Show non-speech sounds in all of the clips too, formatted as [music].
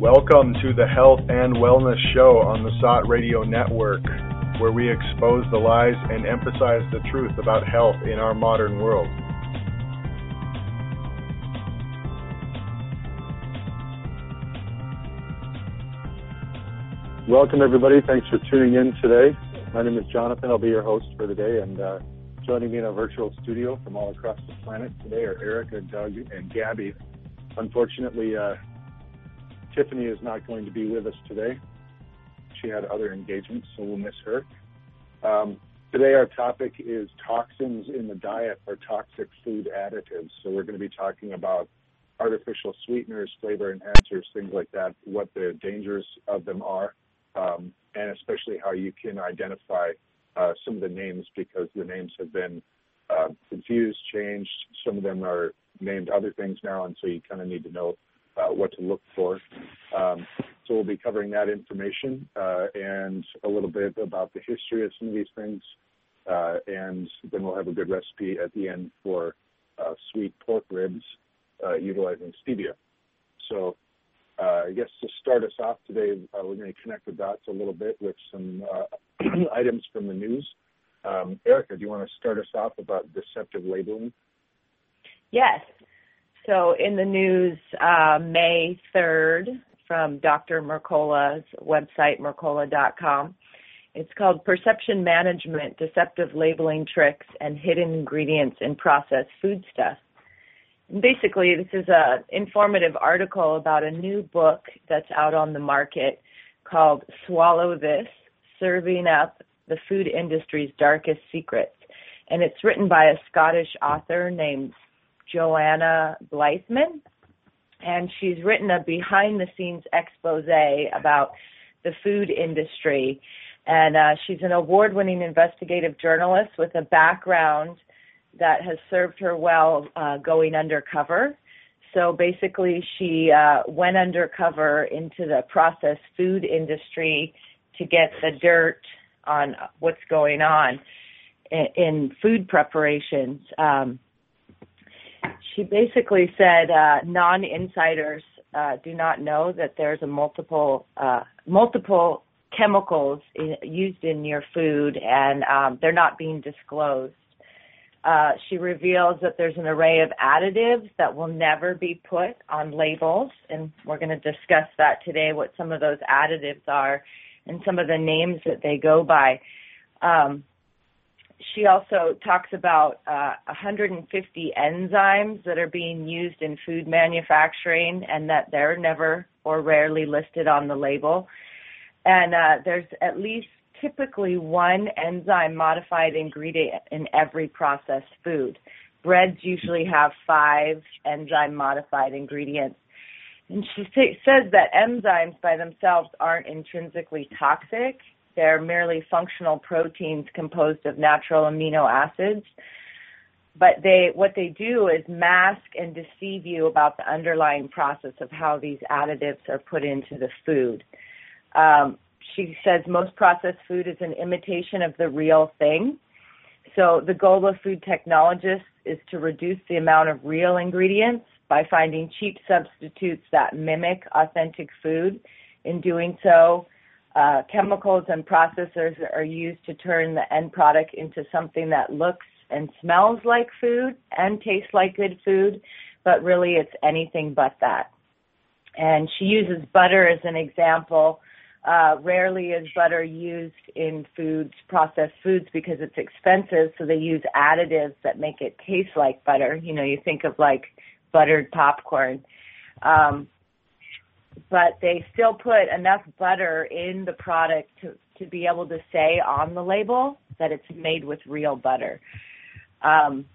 Welcome to the Health and Wellness Show on the SOTT Radio Network, where we expose the lies and emphasize the truth about health in our modern world. Welcome, everybody. Thanks for tuning in today. My name is Jonathan. I'll be your host for the day, and uh, joining me in a virtual studio from all across the planet today are Erica, Doug, and Gabby. Unfortunately, uh, Tiffany is not going to be with us today. She had other engagements, so we'll miss her. Um, today, our topic is toxins in the diet or toxic food additives. So, we're going to be talking about artificial sweeteners, flavor enhancers, things like that, what the dangers of them are, um, and especially how you can identify uh, some of the names because the names have been uh, confused, changed. Some of them are named other things now, and so you kind of need to know uh, what to look for. Um, so we'll be covering that information uh, and a little bit about the history of some of these things, uh, and then we'll have a good recipe at the end for uh, sweet pork ribs uh, utilizing stevia. So uh, I guess to start us off today, we're going to connect the dots a little bit with some [clears throat] items from the news. Um, Erica, do you want to start us off about deceptive labeling? Yes. So in the news, uh, May 3rd, from Dr. Mercola's website, mercola.com. It's called Perception Management, Deceptive Labeling Tricks, and Hidden Ingredients in Processed Foodstuffs. Basically, this is an informative article about a new book that's out on the market called Swallow This, Serving Up the Food Industry's Darkest Secrets. And it's written by a Scottish author named Joanna Blythman, and she's written a behind the scenes expose about the food industry. And uh, she's an award winning investigative journalist with a background that has served her well uh, going undercover. So basically, she uh, went undercover into the processed food industry to get the dirt on what's going on in, in food preparations. Um, she basically said uh, non-insiders uh, do not know that there's a multiple uh, multiple chemicals in, used in your food, and um, they're not being disclosed. Uh, she reveals that there's an array of additives that will never be put on labels, and we're going to discuss that today. What some of those additives are, and some of the names that they go by. Um, she also talks about uh, 150 enzymes that are being used in food manufacturing and that they're never or rarely listed on the label. And uh, there's at least typically one enzyme modified ingredient in every processed food. Breads usually have five enzyme modified ingredients. And she says that enzymes by themselves aren't intrinsically toxic they're merely functional proteins composed of natural amino acids. But they, what they do is mask and deceive you about the underlying process of how these additives are put into the food. Um, she says most processed food is an imitation of the real thing. So the goal of food technologists is to reduce the amount of real ingredients by finding cheap substitutes that mimic authentic food. In doing so, uh, chemicals and processors are used to turn the end product into something that looks and smells like food and tastes like good food, but really it's anything but that. And she uses butter as an example. Uh, rarely is butter used in foods, processed foods, because it's expensive, so they use additives that make it taste like butter. You know, you think of like buttered popcorn. Um, but they still put enough butter in the product to, to be able to say on the label that it's made with real butter. Um,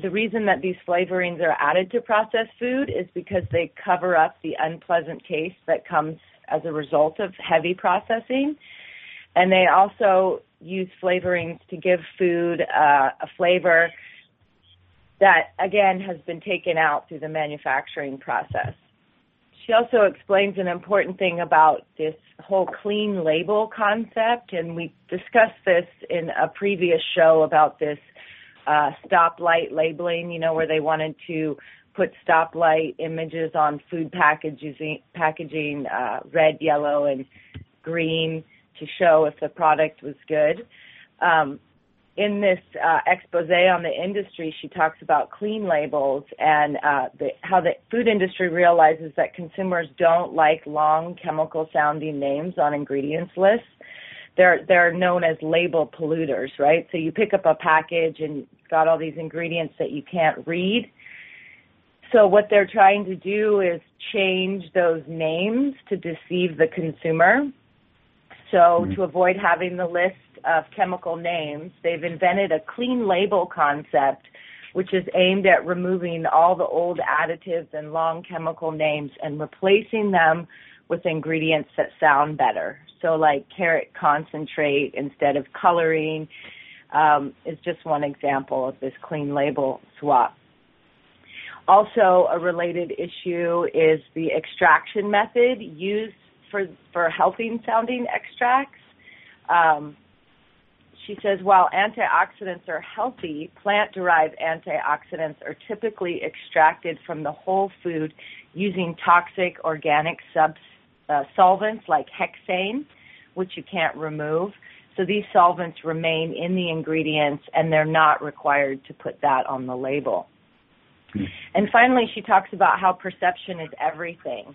the reason that these flavorings are added to processed food is because they cover up the unpleasant taste that comes as a result of heavy processing. And they also use flavorings to give food uh, a flavor that, again, has been taken out through the manufacturing process she also explains an important thing about this whole clean label concept, and we discussed this in a previous show about this uh, stoplight labeling, you know, where they wanted to put stoplight images on food packaging, packaging uh, red, yellow, and green to show if the product was good. Um, in this uh, expose on the industry, she talks about clean labels and uh, the, how the food industry realizes that consumers don't like long chemical sounding names on ingredients lists. They're they're known as label polluters, right? So you pick up a package and it's got all these ingredients that you can't read. So what they're trying to do is change those names to deceive the consumer. So mm-hmm. to avoid having the list of chemical names. They've invented a clean label concept, which is aimed at removing all the old additives and long chemical names and replacing them with ingredients that sound better. So, like carrot concentrate instead of coloring um, is just one example of this clean label swap. Also, a related issue is the extraction method used for for helping sounding extracts. Um, she says while antioxidants are healthy, plant derived antioxidants are typically extracted from the whole food using toxic organic sub, uh, solvents like hexane, which you can't remove. So these solvents remain in the ingredients and they're not required to put that on the label. Hmm. And finally, she talks about how perception is everything.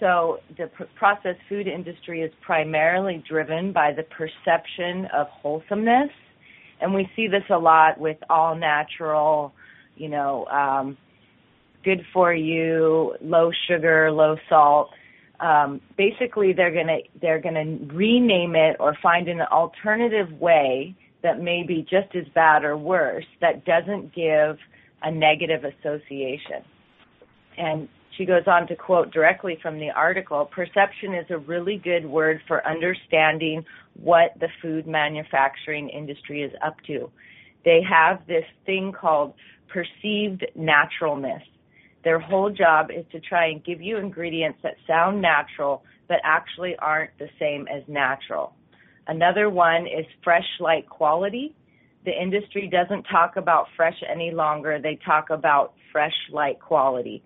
So the pr- processed food industry is primarily driven by the perception of wholesomeness, and we see this a lot with all natural, you know, um, good for you, low sugar, low salt. Um, basically, they're gonna they're gonna rename it or find an alternative way that may be just as bad or worse that doesn't give a negative association. And she goes on to quote directly from the article perception is a really good word for understanding what the food manufacturing industry is up to. They have this thing called perceived naturalness. Their whole job is to try and give you ingredients that sound natural but actually aren't the same as natural. Another one is fresh like quality. The industry doesn't talk about fresh any longer. They talk about fresh like quality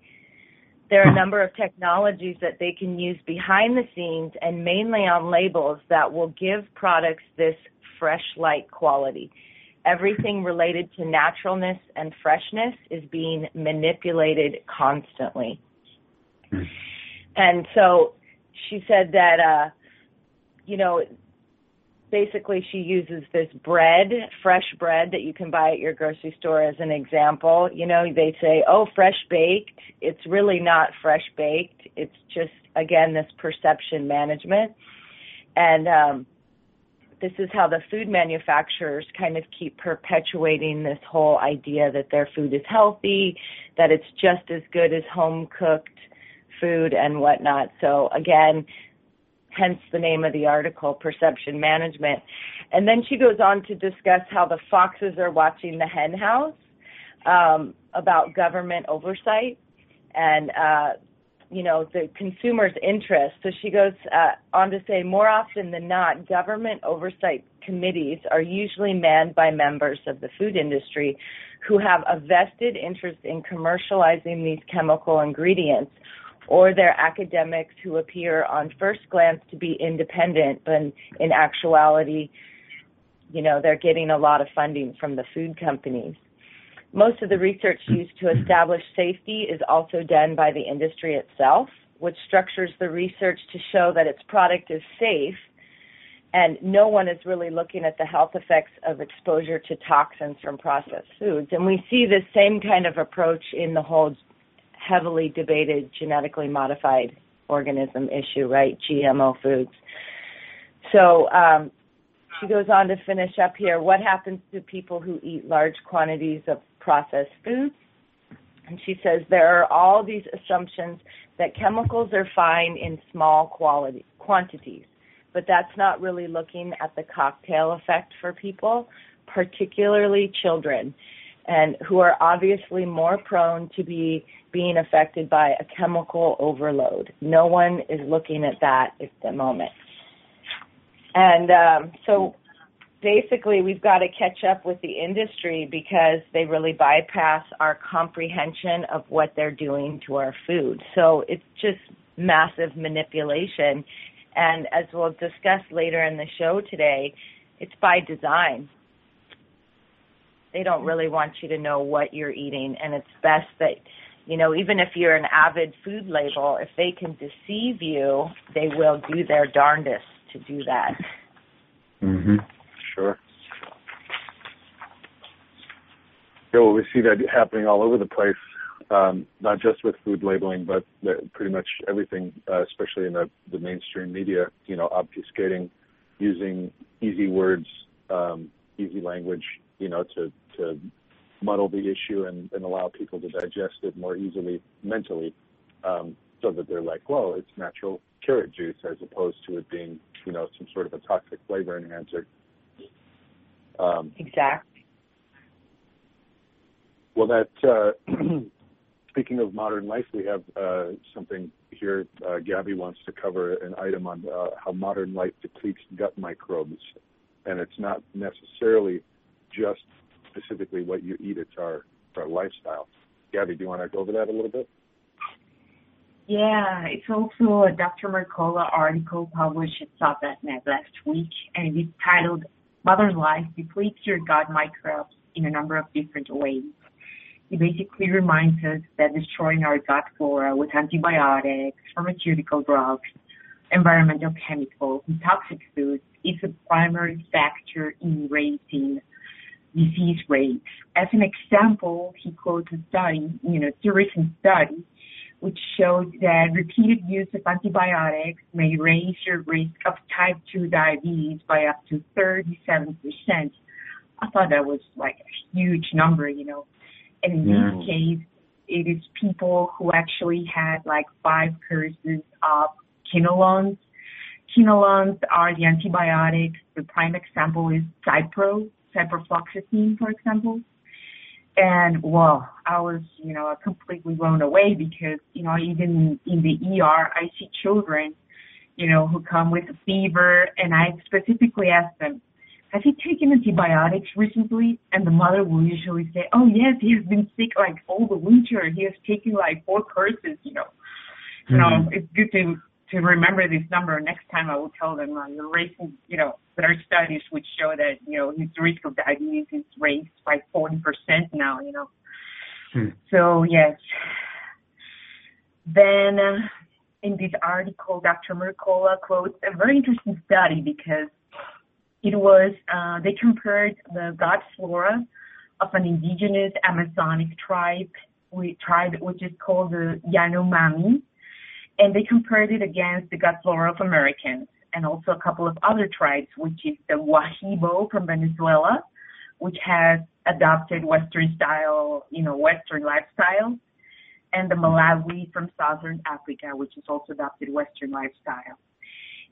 there are a number of technologies that they can use behind the scenes and mainly on labels that will give products this fresh light quality. Everything related to naturalness and freshness is being manipulated constantly. And so she said that, uh, you know, basically she uses this bread, fresh bread that you can buy at your grocery store as an example. You know, they say, "Oh, fresh baked." It's really not fresh baked. It's just again this perception management. And um this is how the food manufacturers kind of keep perpetuating this whole idea that their food is healthy, that it's just as good as home cooked food and whatnot. So again, hence the name of the article, Perception Management. And then she goes on to discuss how the foxes are watching the hen house, um, about government oversight and, uh, you know, the consumer's interest. So she goes uh, on to say more often than not, government oversight committees are usually manned by members of the food industry who have a vested interest in commercializing these chemical ingredients or they're academics who appear on first glance to be independent, but in actuality, you know, they're getting a lot of funding from the food companies. Most of the research used to establish safety is also done by the industry itself, which structures the research to show that its product is safe and no one is really looking at the health effects of exposure to toxins from processed foods. And we see this same kind of approach in the whole heavily debated genetically modified organism issue, right? GMO foods. So um, she goes on to finish up here. What happens to people who eat large quantities of processed foods? And she says there are all these assumptions that chemicals are fine in small quality quantities, but that's not really looking at the cocktail effect for people, particularly children and who are obviously more prone to be being affected by a chemical overload. No one is looking at that at the moment. And um, so basically we've got to catch up with the industry because they really bypass our comprehension of what they're doing to our food. So it's just massive manipulation. And as we'll discuss later in the show today, it's by design. They don't really want you to know what you're eating, and it's best that, you know, even if you're an avid food label, if they can deceive you, they will do their darndest to do that. Mhm. Sure. Yeah, well, we see that happening all over the place, um, not just with food labeling, but pretty much everything, uh, especially in the, the mainstream media. You know, obfuscating, using easy words, um, easy language, you know, to to muddle the issue and, and allow people to digest it more easily mentally, um, so that they're like, well, it's natural carrot juice as opposed to it being, you know, some sort of a toxic flavor enhancer. Um, exactly. Well, that uh, [clears throat] speaking of modern life, we have uh, something here. Uh, Gabby wants to cover an item on uh, how modern life depletes gut microbes, and it's not necessarily just specifically what you eat; it's our our lifestyle. Gabby, do you want to go over that a little bit? Yeah, it's also a Dr. Mercola article published at SOTT.net last week, and it's titled Modern Life Depletes Your Gut Microbes in a Number of Different Ways. It basically reminds us that destroying our gut flora with antibiotics, pharmaceutical drugs, environmental chemicals, and toxic foods is a primary factor in raising disease rates. As an example, he quotes a study, you know, it's a recent study, which showed that repeated use of antibiotics may raise your risk of type 2 diabetes by up to 37%. I thought that was like a huge number, you know. And in yeah. this case, it is people who actually had like five courses of quinolones. Quinolones are the antibiotics. The prime example is Cipro, ciprofloxacin, for example. And well, I was, you know, completely blown away because, you know, even in the ER, I see children, you know, who come with a fever and I specifically ask them, have you taken antibiotics recently? And the mother will usually say, oh yes, he has been sick like all the winter. He has taken like four courses, you know. Mm-hmm. You know, it's good to to remember this number. Next time I will tell them uh, you're raising, you know, there are studies which show that, you know, his risk of diabetes is raised by 40% now, you know. Hmm. So, yes. Then uh, in this article, Dr. Mercola quotes a very interesting study because it was, uh, they compared the gut flora of an indigenous Amazonic tribe, we, tribe which is called the Yanomami and they compared it against the gut flora of Americans and also a couple of other tribes, which is the Guahibo from Venezuela, which has adopted Western style, you know, Western lifestyle, and the Malawi from Southern Africa, which has also adopted Western lifestyle.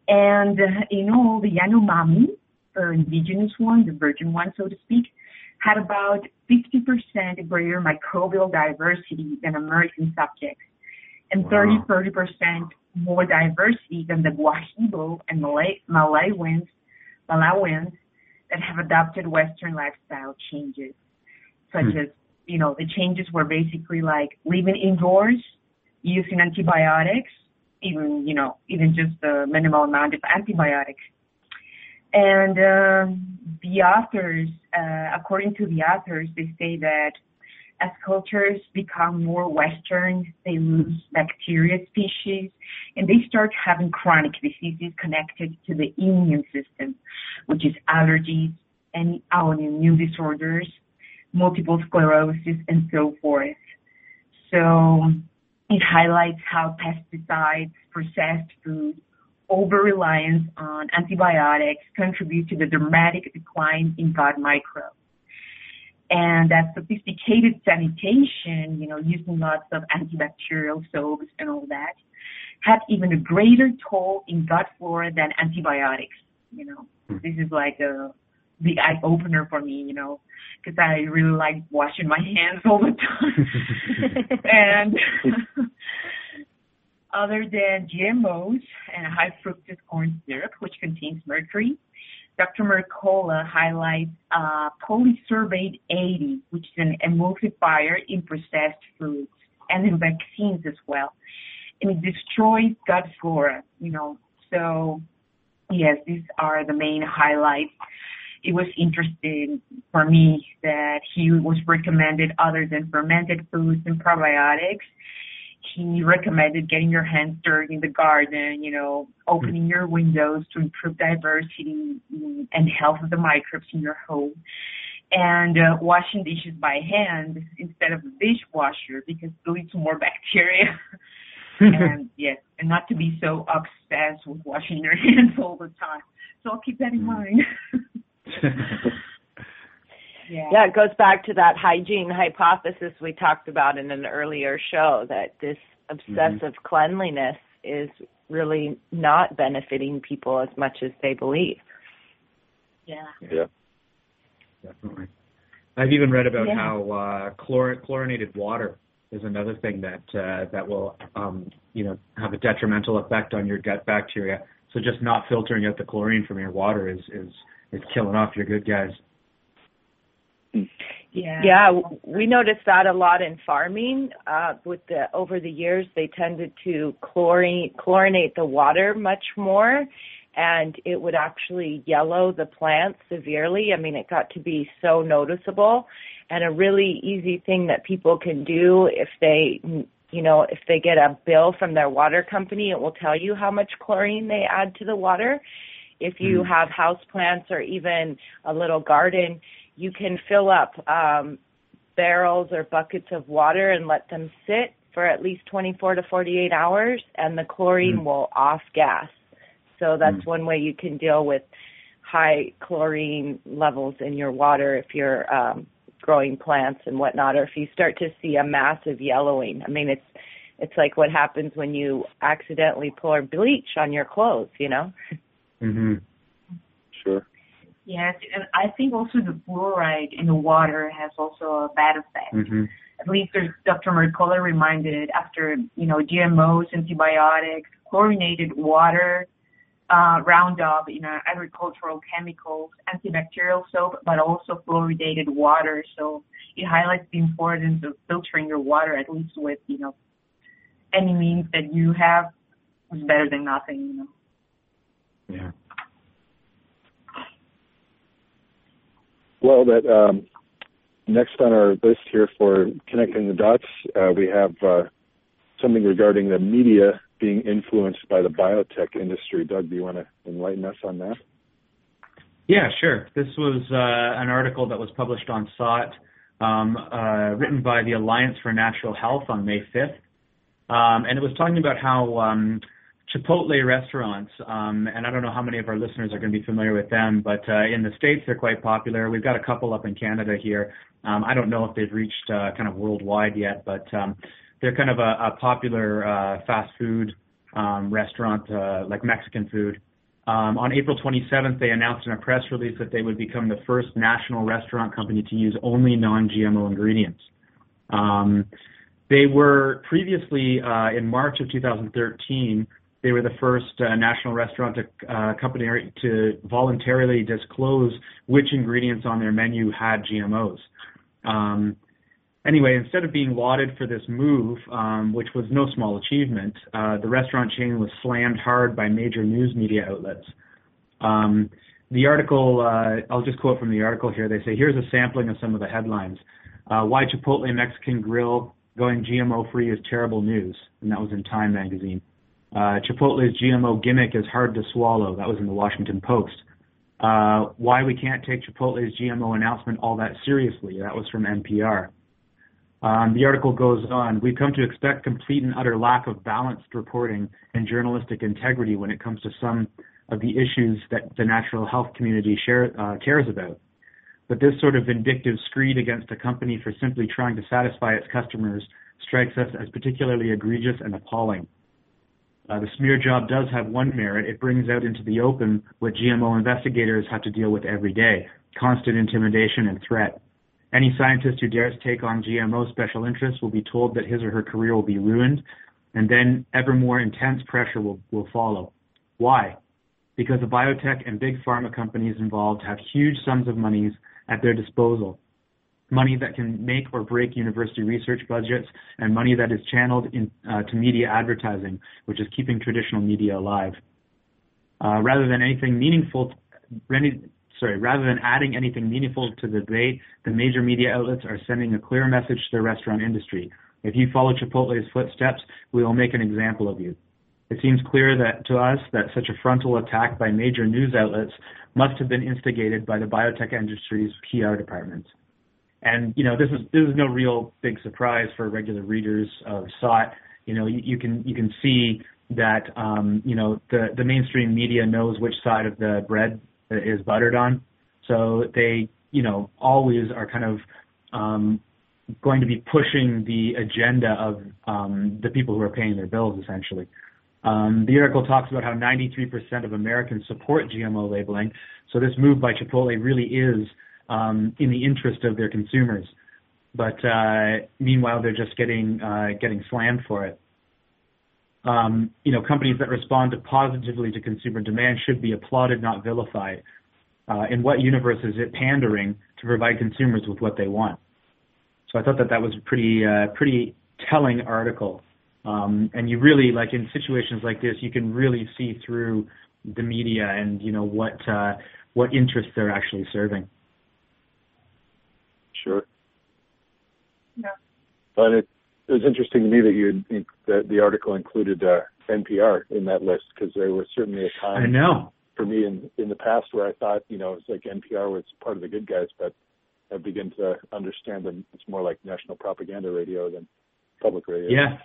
And, uh, you know, the Yanomami, or indigenous one, the virgin one, so to speak, had about 50% greater microbial diversity than American subjects and 30, 30% more diversity than the Guahibo and Malay, Malawians, Malawians that have adopted Western lifestyle changes, such hmm. as, you know, the changes were basically like living indoors, using antibiotics, even, you know, even just the minimal amount of antibiotics. And uh, the authors, uh, according to the authors, they say that as cultures become more Western, they lose bacteria species and they start having chronic diseases connected to the immune system, which is allergies and autoimmune disorders, multiple sclerosis, and so forth. So it highlights how pesticides, processed food, over reliance on antibiotics contribute to the dramatic decline in gut microbes and that sophisticated sanitation, you know, using lots of antibacterial soaps and all that, had even a greater toll in gut flora than antibiotics. You know, mm. this is like a big eye opener for me, you know, because I really like washing my hands all the time. [laughs] and [laughs] other than GMOs and high fructose corn syrup, which contains mercury, Dr. Mercola highlights uh, polysorbate 80, which is an emulsifier in processed foods and in vaccines as well. And it destroys gut flora, you know. So, yes, these are the main highlights. It was interesting for me that he was recommended other than fermented foods and probiotics he recommended getting your hands dirty in the garden, you know, opening mm-hmm. your windows to improve diversity and health of the microbes in your home, and uh, washing dishes by hand instead of a dishwasher because it leads to more bacteria. [laughs] and yes, and not to be so obsessed with washing your [laughs] hands all the time. So I'll keep that in mm. mind. [laughs] Yeah. yeah, it goes back to that hygiene hypothesis we talked about in an earlier show that this obsessive mm-hmm. cleanliness is really not benefiting people as much as they believe. Yeah. Yeah. Definitely. I've even read about yeah. how uh, chlor- chlorinated water is another thing that uh, that will um, you know have a detrimental effect on your gut bacteria. So just not filtering out the chlorine from your water is is is killing off your good guys. Yeah. Yeah, we noticed that a lot in farming. Uh, with the over the years, they tended to chlorine chlorinate the water much more, and it would actually yellow the plants severely. I mean, it got to be so noticeable, and a really easy thing that people can do if they you know, if they get a bill from their water company, it will tell you how much chlorine they add to the water. If you mm. have house plants or even a little garden, you can fill up um, barrels or buckets of water and let them sit for at least 24 to 48 hours, and the chlorine mm. will off gas. So that's mm. one way you can deal with high chlorine levels in your water if you're um, growing plants and whatnot, or if you start to see a massive yellowing. I mean, it's it's like what happens when you accidentally pour bleach on your clothes, you know. Mhm. Yes, and I think also the fluoride in the water has also a bad effect. Mm-hmm. At least Dr. Mercola reminded after, you know, GMOs, antibiotics, chlorinated water, uh, Roundup, you know, agricultural chemicals, antibacterial soap, but also fluoridated water. So it highlights the importance of filtering your water, at least with, you know, any means that you have is better than nothing, you know. Yeah. Well, that um, next on our list here for connecting the dots, uh, we have uh, something regarding the media being influenced by the biotech industry. Doug, do you want to enlighten us on that? Yeah, sure. This was uh, an article that was published on SOTT, um, uh, written by the Alliance for Natural Health on May 5th. Um, and it was talking about how um, Chipotle restaurants, um, and I don't know how many of our listeners are going to be familiar with them, but uh, in the states they're quite popular. We've got a couple up in Canada here. Um, I don't know if they've reached uh, kind of worldwide yet, but um, they're kind of a, a popular uh, fast food um, restaurant, uh, like Mexican food. Um, on April 27th, they announced in a press release that they would become the first national restaurant company to use only non-GMO ingredients. Um, they were previously uh, in March of 2013 they were the first uh, national restaurant to, uh, company to voluntarily disclose which ingredients on their menu had GMOs. Um, anyway, instead of being lauded for this move, um, which was no small achievement, uh, the restaurant chain was slammed hard by major news media outlets. Um, the article, uh, I'll just quote from the article here. They say, here's a sampling of some of the headlines. Uh, why Chipotle Mexican Grill going GMO free is terrible news. And that was in Time magazine. Uh, Chipotle's GMO gimmick is hard to swallow. That was in the Washington Post. Uh, why we can't take Chipotle's GMO announcement all that seriously. That was from NPR. Um, the article goes on. We've come to expect complete and utter lack of balanced reporting and journalistic integrity when it comes to some of the issues that the natural health community share, uh, cares about. But this sort of vindictive screed against a company for simply trying to satisfy its customers strikes us as particularly egregious and appalling. Uh, the smear job does have one merit. It brings out into the open what GMO investigators have to deal with every day constant intimidation and threat. Any scientist who dares take on GMO special interests will be told that his or her career will be ruined, and then ever more intense pressure will, will follow. Why? because the biotech and big pharma companies involved have huge sums of monies at their disposal. Money that can make or break university research budgets and money that is channeled in, uh, to media advertising, which is keeping traditional media alive. Uh, rather than anything meaningful, sorry, rather than adding anything meaningful to the debate, the major media outlets are sending a clear message to the restaurant industry. If you follow Chipotle's footsteps, we will make an example of you. It seems clear that to us that such a frontal attack by major news outlets must have been instigated by the biotech industry's PR departments. And you know, this is this is no real big surprise for regular readers of SOTT. You know, you, you can you can see that um, you know the the mainstream media knows which side of the bread is buttered on, so they you know always are kind of um, going to be pushing the agenda of um, the people who are paying their bills, essentially. Um, the article talks about how 93% of Americans support GMO labeling, so this move by Chipotle really is um, in the interest of their consumers. But uh, meanwhile, they're just getting uh, getting slammed for it. Um, you know, companies that respond to positively to consumer demand should be applauded, not vilified. Uh, in what universe is it pandering to provide consumers with what they want? So I thought that that was a pretty uh, pretty telling article. Um, and you really like in situations like this, you can really see through the media and you know what uh, what interests they're actually serving. Sure. Yeah. But it, it was interesting to me that you that the article included uh, NPR in that list because there was certainly a time. I know. For me, in in the past, where I thought you know it's like NPR was part of the good guys, but I begin to understand that it's more like national propaganda radio than public radio. Yeah.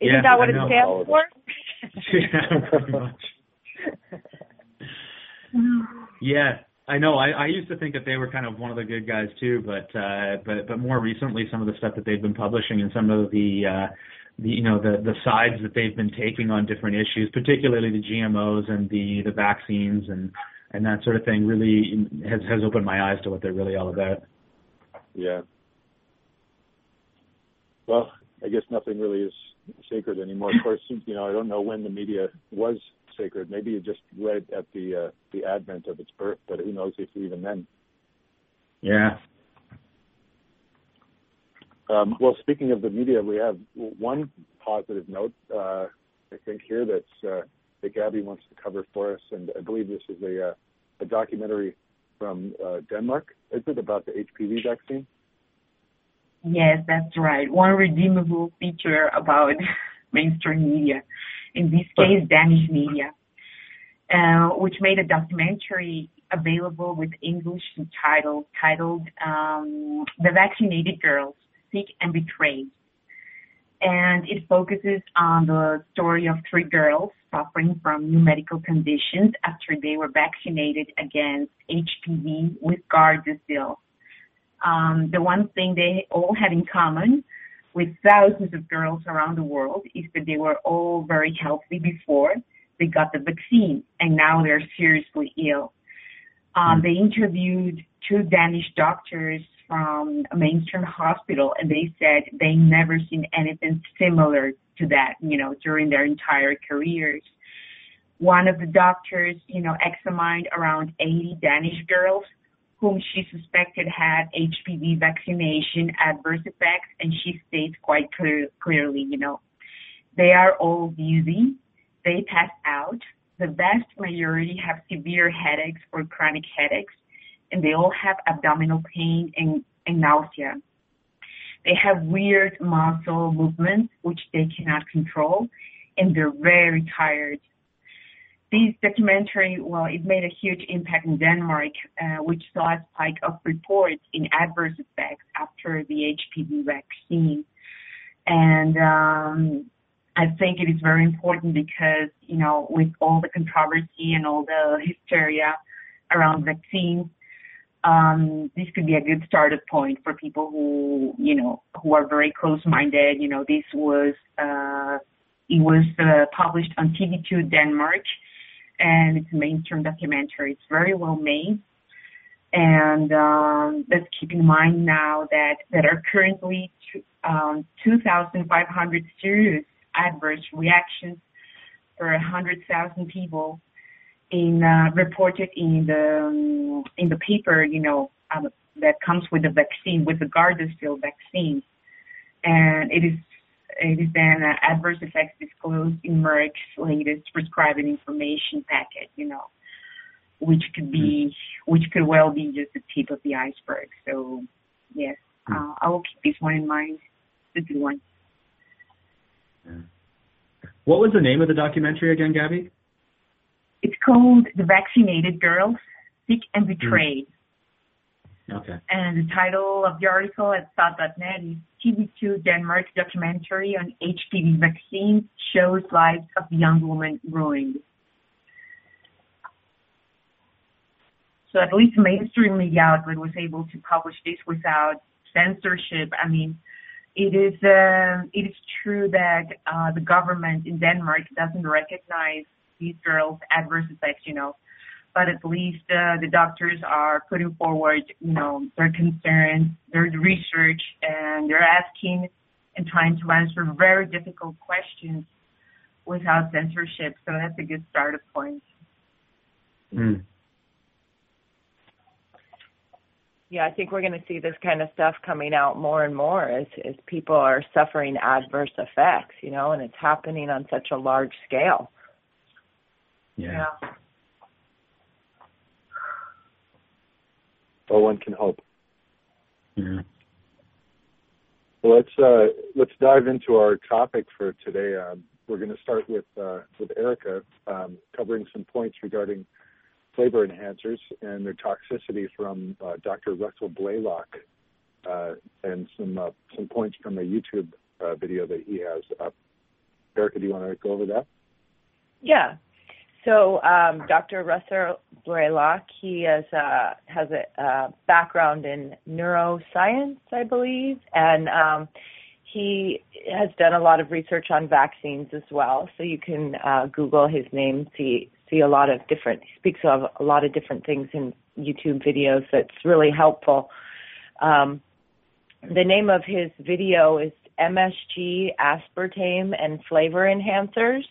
Isn't yeah, that what I it know. stands for? [laughs] yeah, pretty much. [laughs] yeah, I know. I, I used to think that they were kind of one of the good guys too, but uh, but but more recently, some of the stuff that they've been publishing and some of the uh, the you know the the sides that they've been taking on different issues, particularly the GMOs and the the vaccines and and that sort of thing, really has has opened my eyes to what they're really all about. Yeah. Well, I guess nothing really is sacred anymore. Of course, you know I don't know when the media was sacred. Maybe you just read at the uh, the advent of its birth, but who knows if even then. Yeah. Um, well, speaking of the media, we have one positive note, uh, I think, here that's uh, that Gabby wants to cover for us, and I believe this is a, uh, a documentary from uh, Denmark. Is it about the HPV vaccine? Yes, that's right. One redeemable feature about [laughs] mainstream media in this case Danish media, uh, which made a documentary available with English subtitles titled um, "The Vaccinated Girls Sick and Betrayed," and it focuses on the story of three girls suffering from new medical conditions after they were vaccinated against HPV with Gardasil. Um, the one thing they all had in common with thousands of girls around the world is that they were all very healthy before they got the vaccine and now they're seriously ill. Um, they interviewed two Danish doctors from a mainstream hospital and they said they never seen anything similar to that, you know, during their entire careers. One of the doctors, you know, examined around 80 Danish girls whom she suspected had HPV vaccination adverse effects, and she states quite clear, clearly, you know, they are all dizzy, they pass out, the vast majority have severe headaches or chronic headaches, and they all have abdominal pain and, and nausea. They have weird muscle movements which they cannot control, and they're very tired this documentary, well, it made a huge impact in Denmark, uh, which saw a spike of reports in adverse effects after the HPV vaccine. And um, I think it is very important because, you know, with all the controversy and all the hysteria around vaccines, um, this could be a good starting point for people who, you know, who are very close-minded. You know, this was uh, it was uh, published on TV2 Denmark and it's a mainstream documentary. It's very well made. And um, let's keep in mind now that there are currently um, 2,500 serious adverse reactions per 100,000 people. in uh, reported in the um, in the paper, you know, um, that comes with the vaccine, with the Gardasil vaccine, and it is it is then uh, adverse effects disclosed in Merck's latest prescribing information packet, you know, which could be mm. which could well be just the tip of the iceberg. So yes, mm. uh, I will keep this one in mind. It's a good one. Yeah. What was the name of the documentary again, Gabby? It's called The Vaccinated Girls, Sick and. Betrayed. Mm. Okay. And the title of the article at SOTT.net is TV2 Denmark documentary on HPV vaccine shows lives of young women ruined. So at least mainstream media outlet was able to publish this without censorship. I mean, it is uh, it is true that uh, the government in Denmark doesn't recognize these girls' adverse effects, you know, but at least uh, the doctors are putting forward, you know, their concerns, their research, and they're asking and trying to answer very difficult questions without censorship. So that's a good starting point. Mm. Yeah, I think we're going to see this kind of stuff coming out more and more as as people are suffering adverse effects, you know, and it's happening on such a large scale. Yeah. yeah. Well, one can hope. Yeah. Well, let's uh, let's dive into our topic for today. Um, we're going to start with uh, with Erica um, covering some points regarding flavor enhancers and their toxicity from uh, Dr. Russell Blaylock, uh, and some uh, some points from a YouTube uh, video that he has up. Erica, do you want to go over that? Yeah. So um, Dr. Russell Blaylock, he has, uh, has a, background in neuroscience, I believe, and um, he has done a lot of research on vaccines as well. So you can uh, Google his name, see see a lot of different. He speaks of a lot of different things in YouTube videos. That's really helpful. Um, the name of his video is MSG aspartame and flavor enhancers.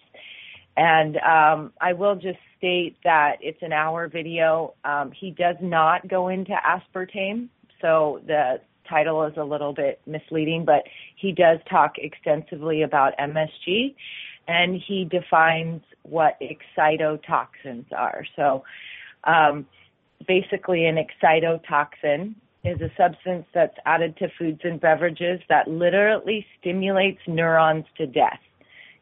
And um, I will just state that it's an hour video. Um, he does not go into aspartame, so the title is a little bit misleading, but he does talk extensively about MSG and he defines what excitotoxins are. So um, basically, an excitotoxin is a substance that's added to foods and beverages that literally stimulates neurons to death,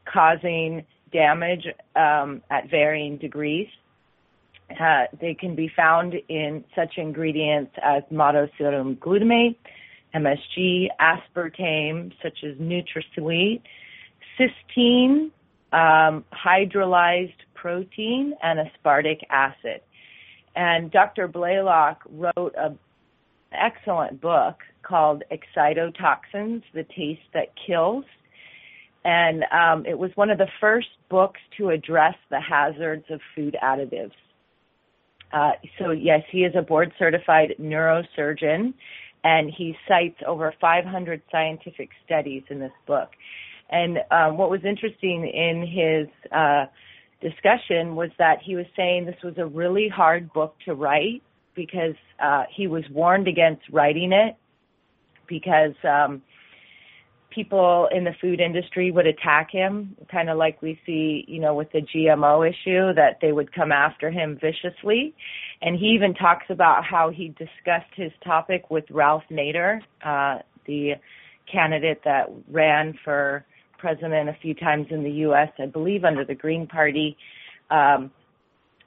causing damage um, at varying degrees. Uh, they can be found in such ingredients as monosodium glutamate, MSG, aspartame, such as NutraSweet, cysteine, um, hydrolyzed protein, and aspartic acid. And Dr. Blaylock wrote an excellent book called Excitotoxins The Taste That Kills. And um, it was one of the first books to address the hazards of food additives. Uh, so, yes, he is a board certified neurosurgeon, and he cites over 500 scientific studies in this book. And um, what was interesting in his uh, discussion was that he was saying this was a really hard book to write because uh, he was warned against writing it because um, people in the food industry would attack him, kind of like we see, you know, with the GMO issue, that they would come after him viciously. And he even talks about how he discussed his topic with Ralph Nader, uh, the candidate that ran for president a few times in the U.S., I believe under the Green Party. Um,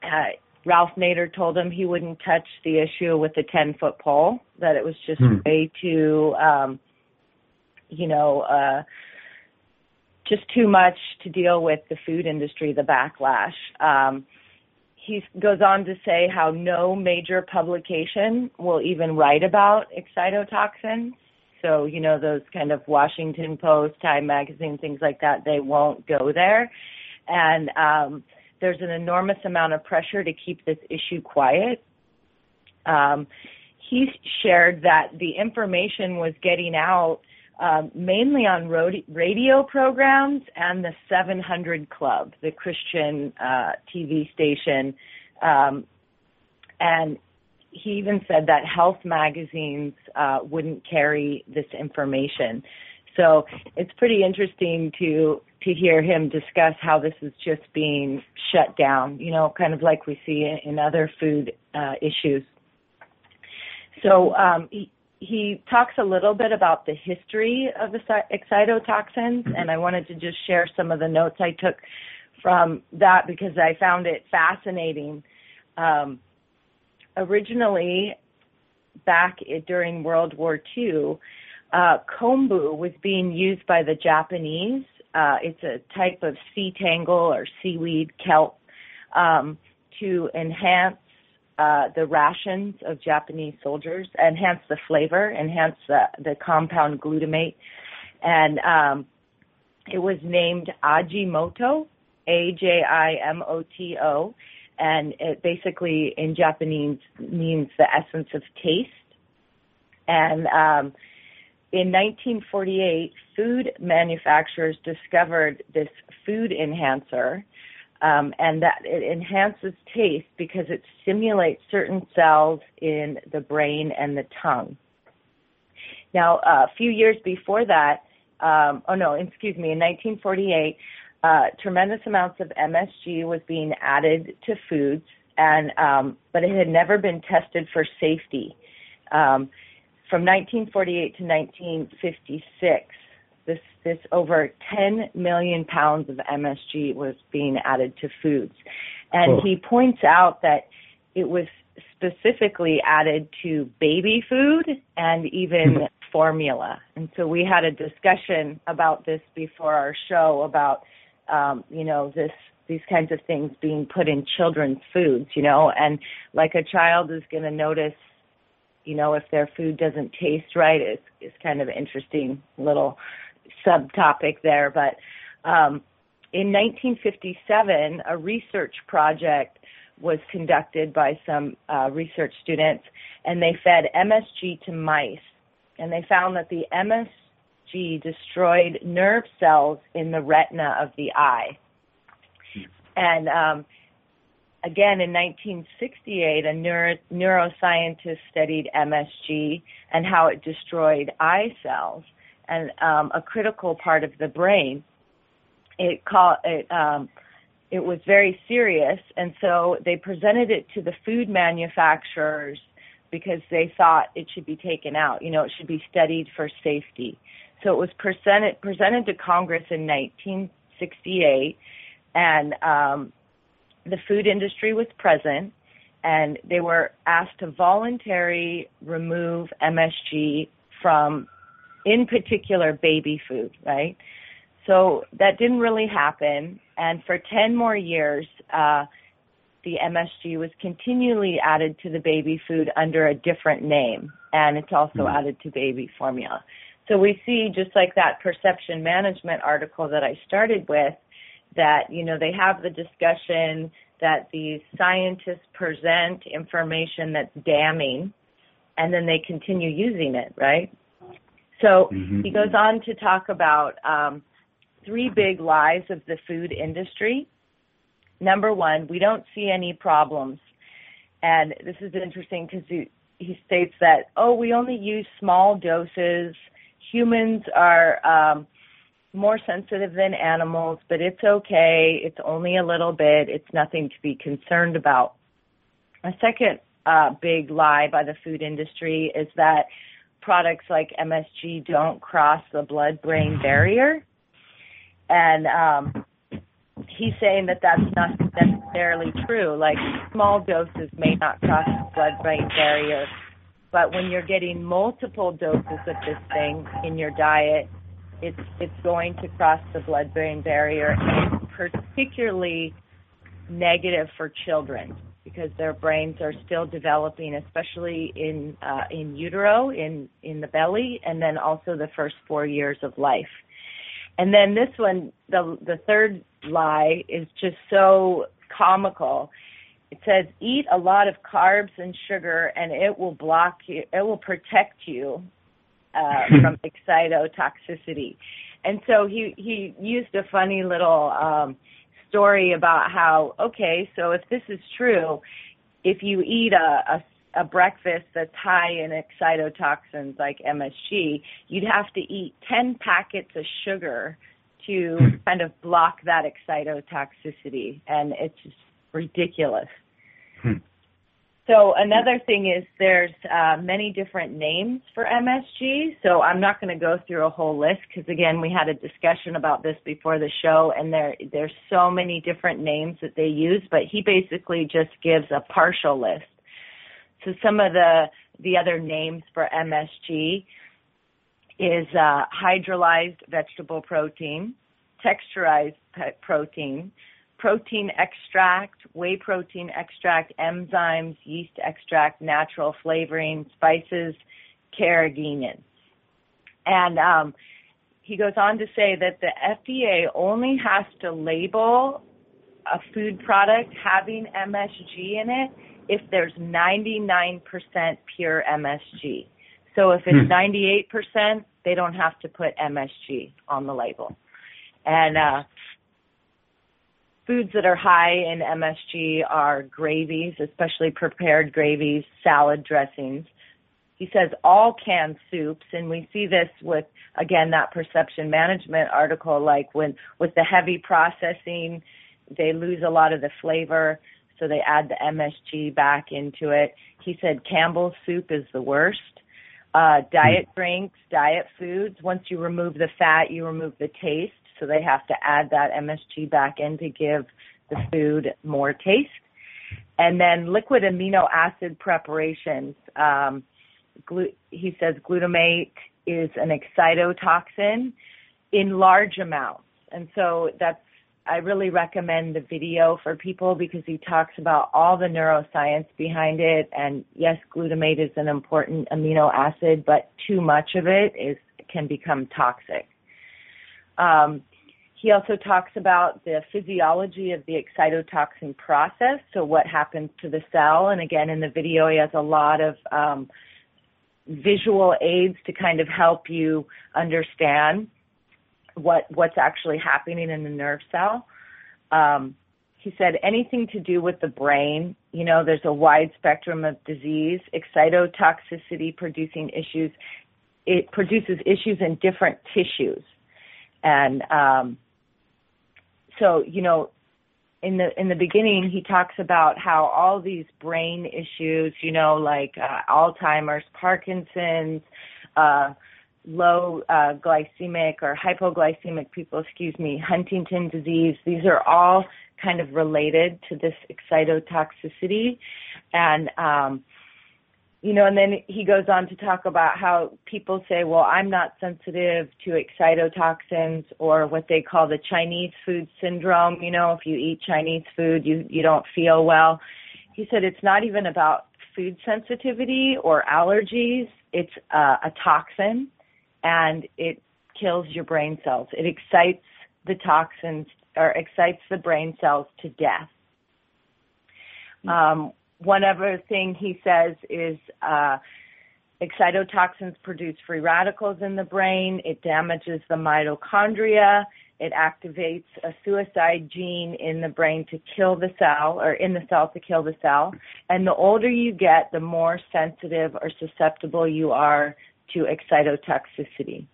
uh, Ralph Nader told him he wouldn't touch the issue with the 10 foot pole, that it was just hmm. way too, um, you know, uh, just too much to deal with the food industry, the backlash. Um, he goes on to say how no major publication will even write about excitotoxins. So, you know, those kind of Washington Post, Time Magazine, things like that, they won't go there. And um, there's an enormous amount of pressure to keep this issue quiet. Um, he shared that the information was getting out um, mainly on radio programs and the 700 Club, the Christian uh, TV station Um, and he even said that health magazines uh, wouldn't carry this information. So it's pretty interesting to to hear him discuss how this is just being shut down. You know, kind of like we see in, in other food uh, issues. So um, he, he talks a little bit about the history of the excitotoxins, and I wanted to just share some of the notes I took from that because I found it fascinating. Um, originally, back during World War II, uh, kombu was being used by the Japanese. Uh, it's a type of sea tangle or seaweed kelp um, to enhance uh, the rations of Japanese soldiers, enhance the flavor, enhance the, the compound glutamate. And um, it was named Ajimoto, A J I M O T O, and it basically in Japanese means the essence of taste. And um, in 1948, food manufacturers discovered this food enhancer um, and that it enhances taste because it stimulates certain cells in the brain and the tongue. Now, uh, a few years before that, um, oh no, excuse me, in 1948, uh, tremendous amounts of MSG was being added to foods, and um, but it had never been tested for safety. Um, from 1948 to 1956, this this over 10 million pounds of MSG was being added to foods, and oh. he points out that it was specifically added to baby food and even hmm. formula. And so we had a discussion about this before our show about um, you know this these kinds of things being put in children's foods, you know, and like a child is going to notice you know if their food doesn't taste right it's is kind of interesting little subtopic there, but um, in 1957, a research project was conducted by some uh, research students, and they fed MSG to mice, and they found that the MSG destroyed nerve cells in the retina of the eye. And um, again, in 1968, a neuro- neuroscientist studied MSG and how it destroyed eye cells and um, a critical part of the brain. It call it um, it was very serious, and so they presented it to the food manufacturers because they thought it should be taken out. You know, it should be studied for safety. So it was presented presented to Congress in 1968, and um, the food industry was present, and they were asked to voluntarily remove MSG from in particular baby food, right? So that didn't really happen. And for 10 more years, uh, the MSG was continually added to the baby food under a different name, and it's also mm. added to baby formula. So we see, just like that perception management article that I started with, that, you know, they have the discussion that these scientists present information that's damning, and then they continue using it, right? So mm-hmm. he goes on to talk about um, three big lies of the food industry. Number one, we don't see any problems. And this is interesting because he, he states that, oh, we only use small doses. Humans are um, more sensitive than animals, but it's okay. It's only a little bit. It's nothing to be concerned about. A second uh, big lie by the food industry is that products like MSG don't cross the blood brain barrier. And um, he's saying that that's not necessarily true. Like small doses may not cross the blood brain barrier, but when you're getting multiple doses of this thing in your diet, it's it's going to cross the blood brain barrier and particularly negative for children because their brains are still developing, especially in uh, in utero, in in the belly, and then also the first four years of life. And then this one, the the third lie is just so comical. It says eat a lot of carbs and sugar, and it will block you. It will protect you uh, [laughs] from excitotoxicity. And so he he used a funny little um, story about how okay, so if this is true, if you eat a, a a breakfast that's high in excitotoxins like MSG, you'd have to eat 10 packets of sugar to kind of block that excitotoxicity, and it's just ridiculous. Hmm. So another thing is there's uh, many different names for MSG. So I'm not going to go through a whole list because again we had a discussion about this before the show, and there there's so many different names that they use. But he basically just gives a partial list. So some of the the other names for MSG is uh, hydrolyzed vegetable protein, texturized protein, protein extract, whey protein extract, enzymes, yeast extract, natural flavoring, spices, carrageenan. And um, he goes on to say that the FDA only has to label a food product having MSG in it if there's 99% pure MSG. So if it's hmm. 98%, they don't have to put MSG on the label. And uh, foods that are high in MSG are gravies, especially prepared gravies, salad dressings. He says all canned soups, and we see this with again that perception management article. Like when with the heavy processing, they lose a lot of the flavor, so they add the MSG back into it. He said Campbell's soup is the worst. Uh, diet mm. drinks, diet foods. Once you remove the fat, you remove the taste so they have to add that MSG back in to give the food more taste. And then liquid amino acid preparations. Um, glu- he says glutamate is an excitotoxin in large amounts, and so that's I really recommend the video for people because he talks about all the neuroscience behind it. And yes, glutamate is an important amino acid, but too much of it is can become toxic. Um, he also talks about the physiology of the excitotoxin process, so what happens to the cell. And again, in the video, he has a lot of um, visual aids to kind of help you understand what what's actually happening in the nerve cell. Um, he said anything to do with the brain, you know, there's a wide spectrum of disease, excitotoxicity producing issues. It produces issues in different tissues. And um, so you know in the in the beginning he talks about how all these brain issues you know like uh, alzheimer's parkinson's uh low uh glycemic or hypoglycemic people excuse me huntington disease these are all kind of related to this excitotoxicity. And um you know, and then he goes on to talk about how people say, well, I'm not sensitive to excitotoxins or what they call the Chinese food syndrome. You know, if you eat Chinese food, you, you don't feel well. He said it's not even about food sensitivity or allergies. It's uh, a toxin and it kills your brain cells. It excites the toxins or excites the brain cells to death. Um, one other thing he says is uh, excitotoxins produce free radicals in the brain. It damages the mitochondria. It activates a suicide gene in the brain to kill the cell, or in the cell to kill the cell. And the older you get, the more sensitive or susceptible you are to excitotoxicity.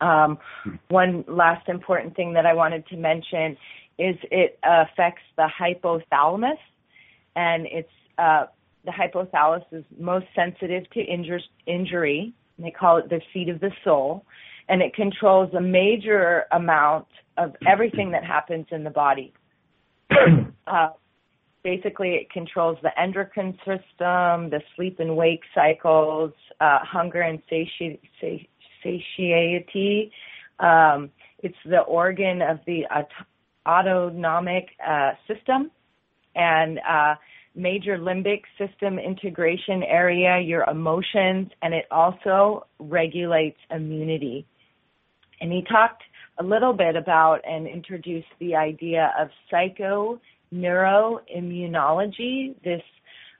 Um, one last important thing that I wanted to mention is it affects the hypothalamus and it's uh, the hypothalamus is most sensitive to injur- injury. They call it the seat of the soul, and it controls a major amount of everything that happens in the body. [clears throat] uh, basically, it controls the endocrine system, the sleep and wake cycles, uh, hunger and sati- satiety. Um, it's the organ of the aut- autonomic uh, system and uh, major limbic system integration area, your emotions, and it also regulates immunity. And he talked a little bit about and introduced the idea of psychoneuroimmunology, this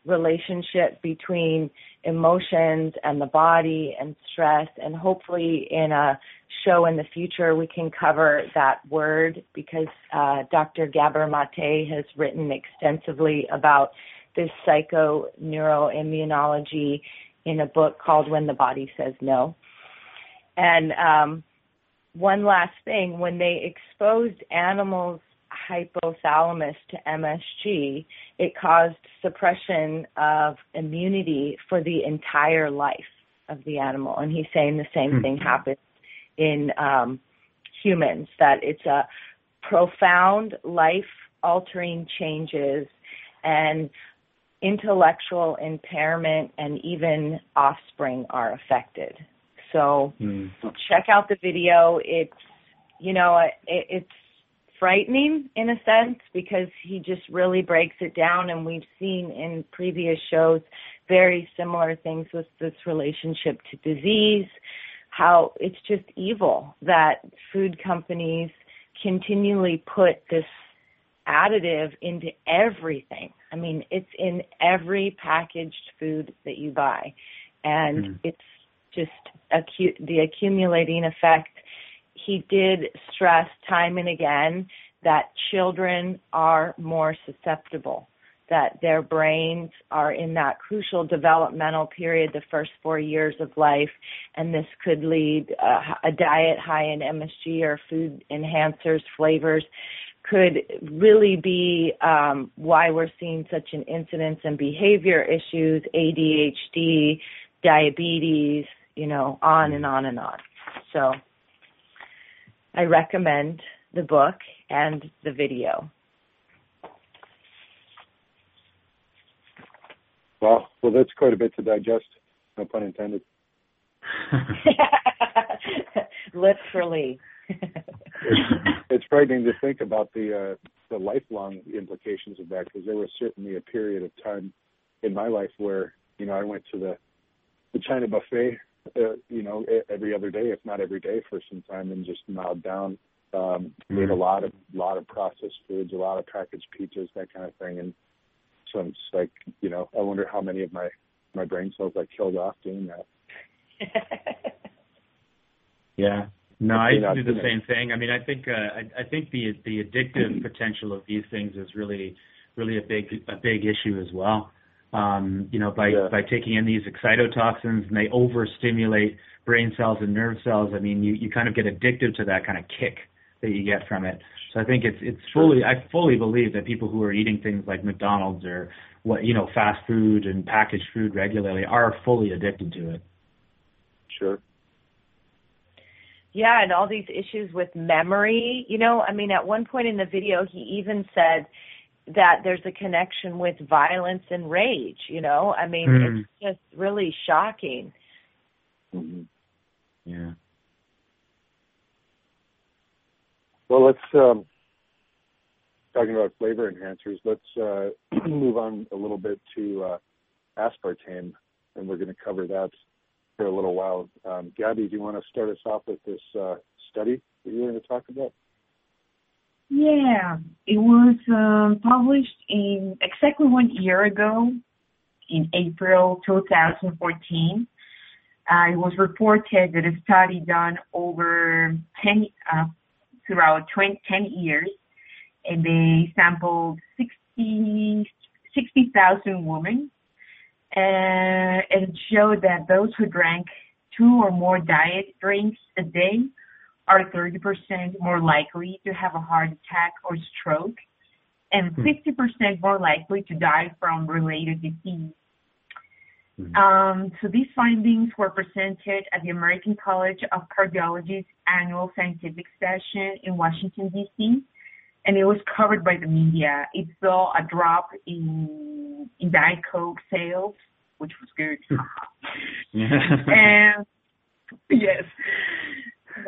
relationship between emotions and the body and stress and hopefully in a show in the future we can cover that word because uh, Dr. Gabor Mate has written extensively about this psychoneuroimmunology in a book called When the Body Says No. And um, one last thing, when they exposed animals hypothalamus to MSG, it caused suppression of immunity for the entire life of the animal. And he's saying the same mm-hmm. thing happens in um, humans, that it's a profound life altering changes and intellectual impairment and even offspring are affected. So mm. check out the video. It's, you know, it, it's frightening in a sense because he just really breaks it down and we've seen in previous shows very similar things with this relationship to disease how it's just evil that food companies continually put this additive into everything i mean it's in every packaged food that you buy and mm. it's just acu- the accumulating effect he did stress time and again that children are more susceptible, that their brains are in that crucial developmental period, the first four years of life, and this could lead uh, a diet high in MSG or food enhancers, flavors, could really be um, why we're seeing such an incidence in behavior issues, ADHD, diabetes, you know, on and on and on. So I recommend the book and the video. Well, well, that's quite a bit to digest. No pun intended. [laughs] Literally. it's, frightening to think about the uh, the lifelong implications of that because there was certainly a period of time in my life where you know I went to the the China buffet uh, you know, every other day, if not every day, for some time, and just mowed down. Um, mm-hmm. Made a lot of lot of processed foods, a lot of packaged pizzas, that kind of thing, and so it's like, you know, I wonder how many of my my brain cells I killed off doing that. [laughs] yeah. No, I used to do the same thing. I mean, I think uh, I, I think the the addictive potential of these things is really really a big a big issue as well um, you know, by yeah. by taking in these excitotoxins and they overstimulate brain cells and nerve cells. I mean, you you kind of get addicted to that kind of kick that you get from it. So I think it's it's fully I fully believe that people who are eating things like McDonald's or what you know fast food and packaged food regularly are fully addicted to it. Sure. Yeah, and all these issues with memory. You know, I mean, at one point in the video, he even said that there's a connection with violence and rage you know? I mean mm. it's just really shocking. Yeah. Well let's um talking about flavor enhancers let's uh [clears throat] move on a little bit to uh aspartame and we're going to cover that for a little while. Um gabby do you want to start us off with this uh study that you were going to talk about? Yeah, it was um, published in exactly one year ago, in April 2014. Uh, it was reported that a study done over 10 uh, throughout 20, 10 years, and they sampled 60 60,000 women, uh, and showed that those who drank two or more diet drinks a day are 30% more likely to have a heart attack or stroke and 50% hmm. more likely to die from related disease. Hmm. Um, so these findings were presented at the American College of Cardiology's annual scientific session in Washington, D.C., and it was covered by the media. It saw a drop in, in Diet Coke sales, which was good. [laughs] [laughs] and yes,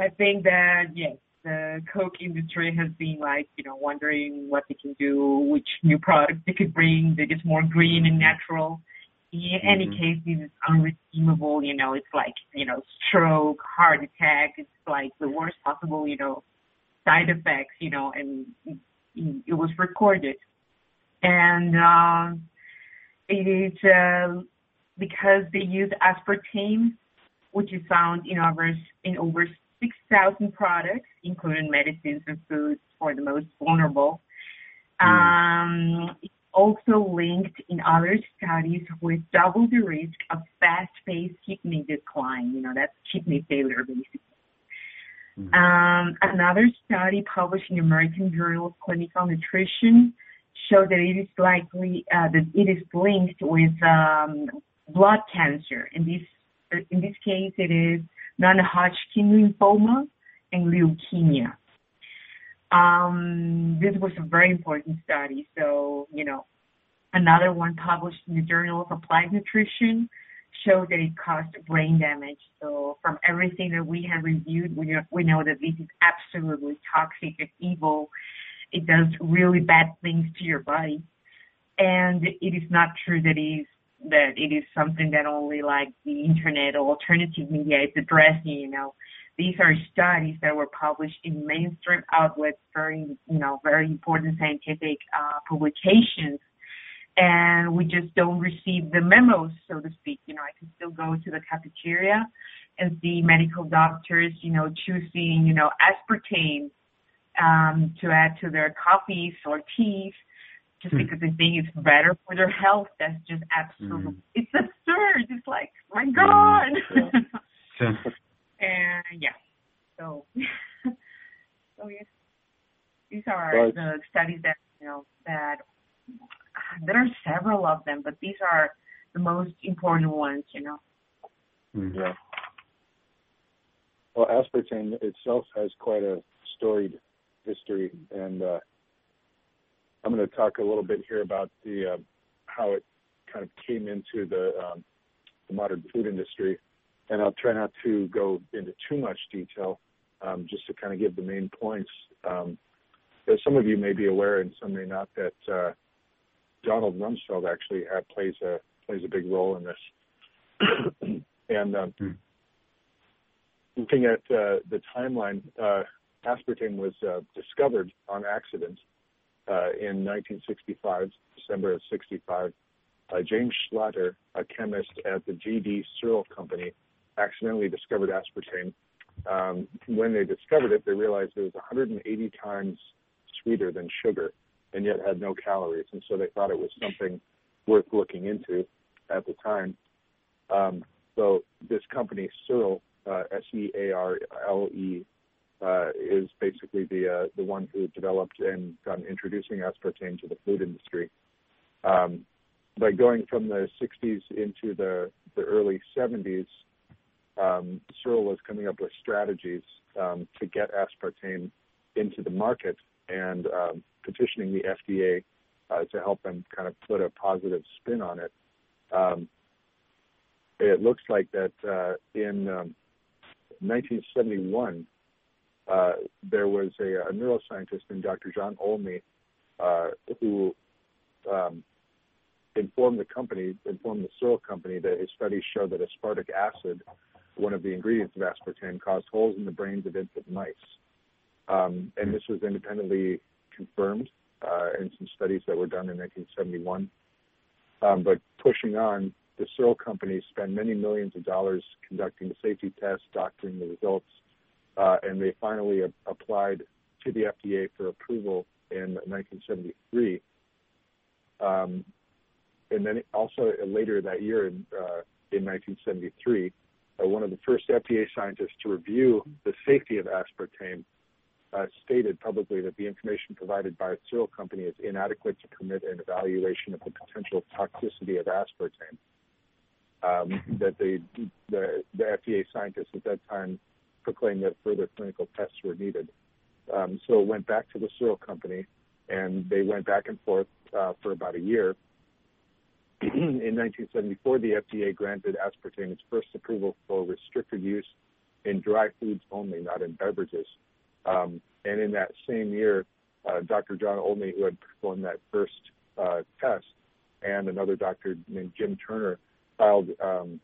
I think that yes, the Coke industry has been like, you know, wondering what they can do, which new product they could bring that is more green and natural. In mm-hmm. any case, this is unredeemable, you know, it's like, you know, stroke, heart attack, it's like the worst possible, you know, side effects, you know, and it was recorded. And um it is uh, because they use aspartame, which is found in over in over 6,000 products, including medicines and foods for the most vulnerable. Mm. Um, also linked in other studies with double the risk of fast-paced kidney decline. You know, that's kidney failure basically. Mm-hmm. Um, another study published in the American Journal of Clinical Nutrition showed that it is likely uh, that it is linked with um, blood cancer. In this in this case, it is non-Hodgkin lymphoma and leukemia. Um, this was a very important study. So, you know, another one published in the Journal of Applied Nutrition showed that it caused brain damage. So from everything that we have reviewed, we know, we know that this is absolutely toxic and evil. It does really bad things to your body. And it is not true that it is that it is something that only like the internet or alternative media is addressing, you know. These are studies that were published in mainstream outlets, very, you know, very important scientific uh, publications. And we just don't receive the memos, so to speak. You know, I can still go to the cafeteria and see medical doctors, you know, choosing, you know, aspartame um, to add to their coffees or teas just hmm. because they think it's better for their health. That's just absolutely, mm. it's absurd. It's like, my hmm. God. [laughs] Yeah. [laughs] and yeah, so, [laughs] so yes, these are right. the studies that, you know, that, there are several of them, but these are the most important ones, you know. Hmm. Yeah. Well, aspartame itself has quite a storied history, and uh, I'm going to talk a little bit here about the uh, how it kind of came into the, um, the modern food industry, and I'll try not to go into too much detail, um, just to kind of give the main points. Um, some of you may be aware, and some may not, that uh, Donald Rumsfeld actually had, plays a plays a big role in this. [clears throat] and um, hmm. looking at uh, the timeline, uh, aspartame was uh, discovered on accident in 1965, December of 65, uh, James Schlatter, a chemist at the GD Searle Company, accidentally discovered aspartame. Um, when they discovered it, they realized it was 180 times sweeter than sugar and yet had no calories. And so they thought it was something worth looking into at the time. Um, so this company, Searle, uh, S-E-A-R-L-E, uh, is basically the uh, the one who developed and got introducing aspartame to the food industry. Um, by going from the 60s into the, the early 70s, um, Searle was coming up with strategies um, to get aspartame into the market and um, petitioning the FDA uh, to help them kind of put a positive spin on it. Um, it looks like that uh, in 1971, um, uh, there was a, a, neuroscientist named Dr. John Olney uh, who um, informed the company, informed the Searle company that his studies showed that aspartic acid, one of the ingredients of aspartame, caused holes in the brains of infant mice. Um, and this was independently confirmed uh, in some studies that were done in 1971. Um, but pushing on, the Searle company spent many millions of dollars conducting the safety tests, doctoring the results, and they finally a- applied to the FDA for approval in 1973. Um, and then also later that year, in, uh, in 1973, uh, one of the first FDA scientists to review the safety of aspartame uh, stated publicly that the information provided by a Searle company is inadequate to permit an evaluation of the potential toxicity of aspartame. Um, that the, the, the FDA scientists at that time proclaimed that further clinical tests were needed. Um, so it went back to the Searle company, and they went back and forth uh, for about a year. [clears throat] in 1974, the FDA granted aspartame its first approval for restricted use in dry foods only, not in beverages. Um, and in that same year, uh, Dr. John Olney, who had performed that first uh, test, and another doctor named Jim Turner filed um,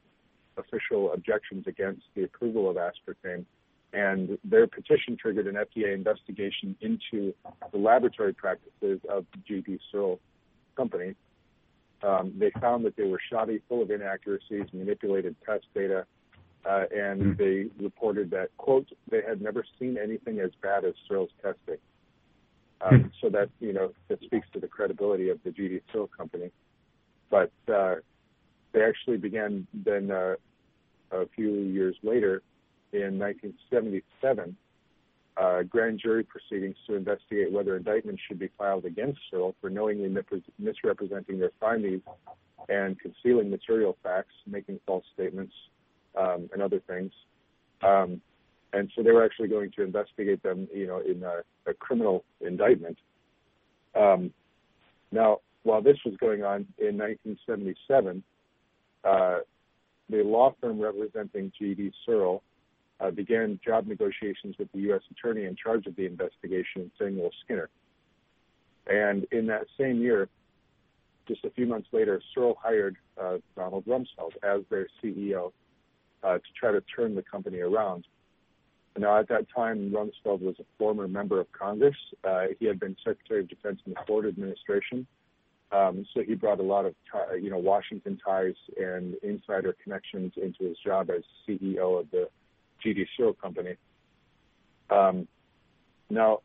official objections against the approval of aspartame. And their petition triggered an FDA investigation into the laboratory practices of GD Searle Company. um, they found that they were shoddy, full of inaccuracies, manipulated test data, uh, and mm. they reported that, quote, they had never seen anything as bad as Searle's testing. Um, mm. So that, you know, that speaks to the credibility of the GD Searle company. But uh, they actually began then uh, a few years later in 1977 uh, grand jury proceedings to investigate whether indictments should be filed against Searle for knowingly misrepresenting their findings and concealing material facts, making false statements, um, and other things. Um, and so they were actually going to investigate them, you know, in a, a criminal indictment. Um, now, while this was going on in 1977, uh, the law firm representing G.D. Searle uh, began job negotiations with the U.S. attorney in charge of the investigation, Samuel Skinner. And in that same year, just a few months later, Searle hired uh, Donald Rumsfeld as their CEO uh, to try to turn the company around. Now, at that time, Rumsfeld was a former member of Congress. Uh, he had been Secretary of Defense in the Ford administration. Um, so he brought a lot of, t- you know, Washington ties and insider connections into his job as CEO of the GD Searle Company. Um, now,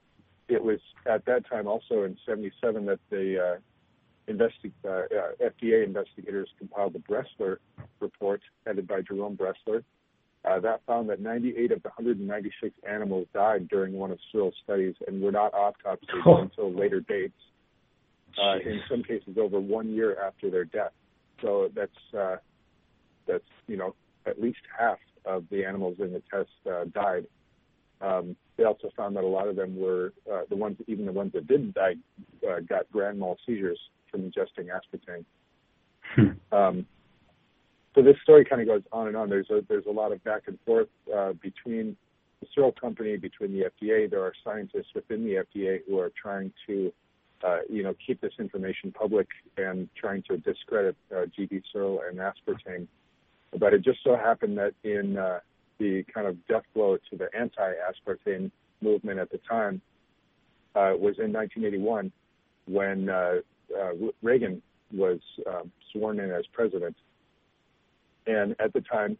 it was at that time also in 77 that the uh, investi- uh, uh, FDA investigators compiled the Bressler report headed by Jerome Bressler. Uh, that found that 98 of the 196 animals died during one of Searle's studies and were not autopsied oh. [laughs] until later dates. Uh, [laughs] in some cases, over one year after their death. So that's uh, that's you know at least half of the animals in the test uh, died. Um, they also found that a lot of them were uh, the ones, even the ones that didn't die, uh, got grand mal seizures from ingesting aspartame. Hmm. Um, so this story kind of goes on and on. There's a there's a lot of back and forth uh, between the Searle company, between the FDA. There are scientists within the FDA who are trying to, you know, keep this information public and trying to discredit uh, GD Searle and aspartame. But it just so happened that in uh, the kind of death blow to the anti-aspartame movement at the time uh, was in 1981 when uh, uh, Reagan was um, sworn in as president. And at the time,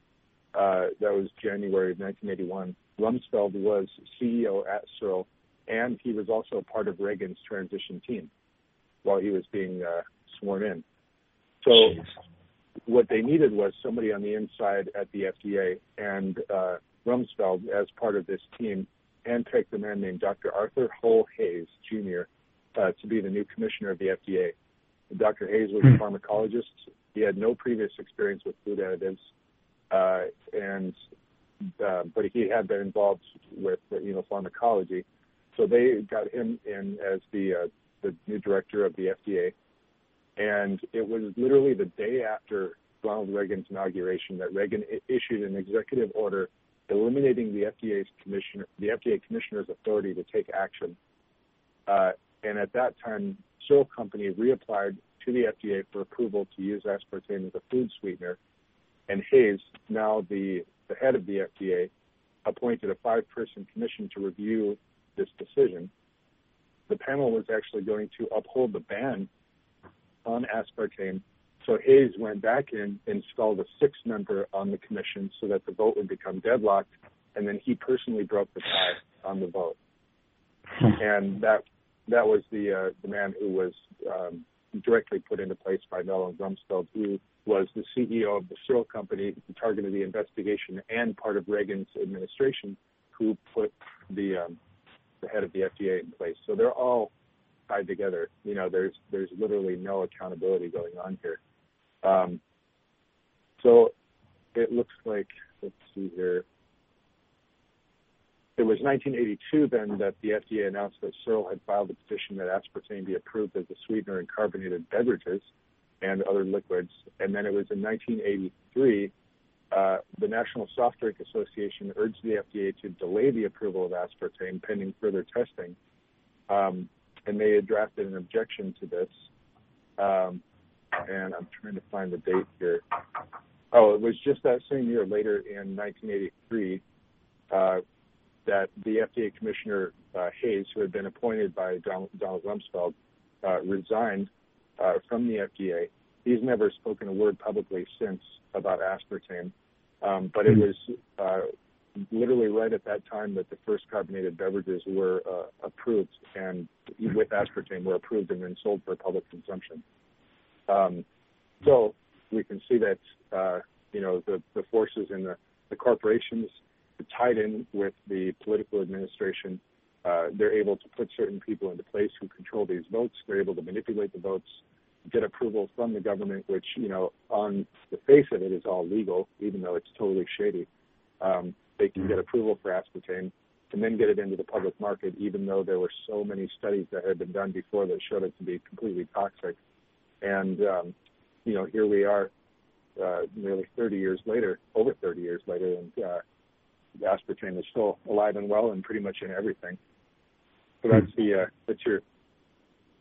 uh, that was January of 1981, Rumsfeld was CEO at Searle, and he was also part of Reagan's transition team while he was being uh, sworn in. So Jeez what they needed was somebody on the inside at the FDA, and uh, Rumsfeld, as part of this team, handpicked a man named Dr. Arthur Hull Hayes Jr. Uh, to be the new commissioner of the FDA. Dr. Hayes was a hmm. pharmacologist. He had no previous experience with food additives, uh, and uh, but he had been involved with you know pharmacology. So they got him in as the uh, the new director of the FDA. And it was literally the day after Ronald Reagan's inauguration that Reagan I- issued an executive order eliminating the FDA's commissioner, the FDA commissioner's authority to take action. Uh, and at that time, Searle Company reapplied to the FDA for approval to use aspartame as a food sweetener. And Hayes, now the, the head of the FDA, appointed a five-person commission to review this decision. The panel was actually going to uphold the ban on aspartame. So Hayes went back in, installed a sixth member on the commission so that the vote would become deadlocked, and then he personally broke the tie on the vote. Hmm. and that that was the uh, the man who was um, directly put into place by Donald Rumsfeld, who was the CEO of the Searle Company, the target of the investigation, and part of Reagan's administration, who put the um, the head of the FDA in place. So they're all tied together. You know, there's there's literally no accountability going on here. Um, so it looks like let's see here. It was 1982 then that the FDA announced that Searle had filed a petition that aspartame be approved as a sweetener in carbonated beverages and other liquids. And then it was in 1983 uh, the National Soft Drink Association urged the FDA to delay the approval of aspartame pending further testing. Um, and they had drafted an objection to this. Um, and I'm trying to find the date here. Oh, it was just that same year, later in 1983, uh, that the FDA Commissioner uh, Hayes, who had been appointed by Donald, Donald Rumsfeld, uh, resigned uh, from the FDA, he's never spoken a word publicly since about aspartame. Um, but it hmm. was uh, literally right at that time that the first carbonated beverages were uh, approved and with aspartame were approved and then sold for public consumption. Um, so we can see that uh, you know the, the forces in the, the corporations tied in with the political administration. Uh, they're able to put certain people into place who control these votes. They're able to manipulate the votes, get approval from the government, which you know on the face of it is all legal, even though it's totally shady. Um, they can get approval for aspartame and then get it into the public market, even though there were so many studies that had been done before that showed it to be completely toxic. And um, you know, here we are, uh, nearly 30 years later, over 30 years later, and uh, aspartame is still alive and well and pretty much in everything. So that's the uh, that's your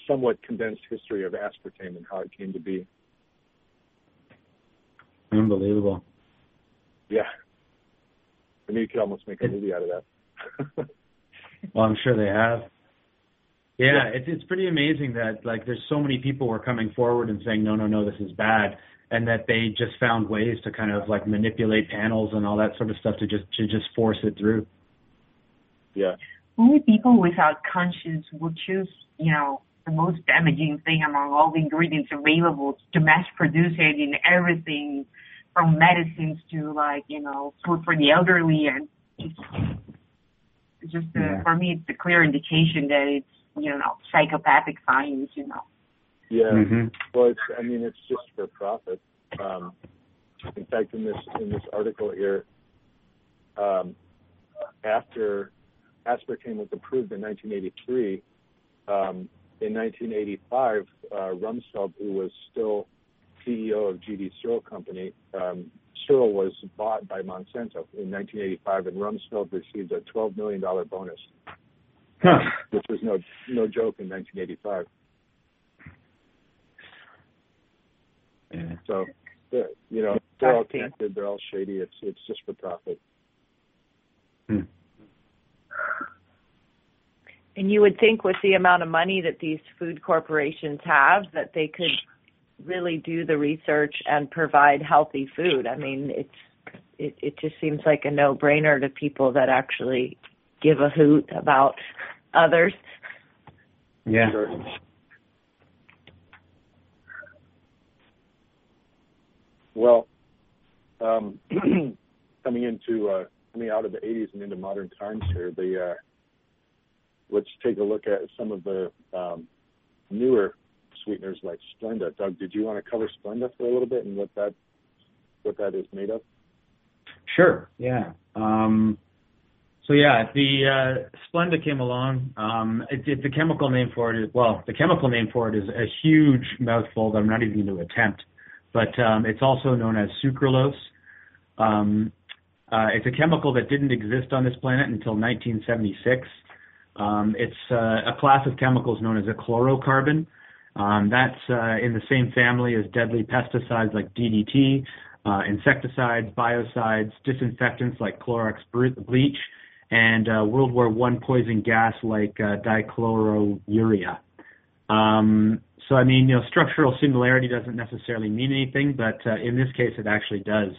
somewhat condensed history of aspartame and how it came to be. Unbelievable. Yeah. I mean, you could almost make a movie out of that. [laughs] well, I'm sure they have. Yeah, yeah, it's it's pretty amazing that like there's so many people were coming forward and saying no, no, no, this is bad, and that they just found ways to kind of like manipulate panels and all that sort of stuff to just to just force it through. Yeah. Only people without conscience will choose, you know, the most damaging thing among all the ingredients available to mass produce it in everything from medicines to like you know food for the elderly and it's, it's just a, yeah. for me it's a clear indication that it's you know psychopathic science you know yeah mm-hmm. well it's i mean it's just for profit um in fact in this in this article here um after aspartame was approved in 1983 um in 1985 uh rumsfeld who was still CEO of GD Searle Company, um, Searle was bought by Monsanto in 1985, and Rumsfeld received a $12 million bonus, huh. which was no no joke in 1985. Yeah. So, you know, they're all connected. They're all shady. It's it's just for profit. Hmm. And you would think with the amount of money that these food corporations have that they could really do the research and provide healthy food. I mean, it's it, it just seems like a no-brainer to people that actually give a hoot about others. Yeah. Well, um, [clears throat] coming into uh, coming out of the 80s and into modern times here, the uh, let's take a look at some of the um, newer sweeteners like Splenda. Doug, did you want to cover Splenda for a little bit and what that what that is made of? Sure. Yeah. Um, so yeah, the uh, Splenda came along. Um, it, it, the chemical name for it is well, the chemical name for it is a huge mouthful that I'm not even going to attempt. But um, it's also known as sucralose. Um, uh, it's a chemical that didn't exist on this planet until 1976. Um, it's uh, a class of chemicals known as a chlorocarbon. Um, that's uh, in the same family as deadly pesticides like DDT, uh, insecticides, biocides, disinfectants like Clorox bleach, and uh, World War I poison gas like uh, dichlorourea. Um, so, I mean, you know, structural similarity doesn't necessarily mean anything, but uh, in this case, it actually does.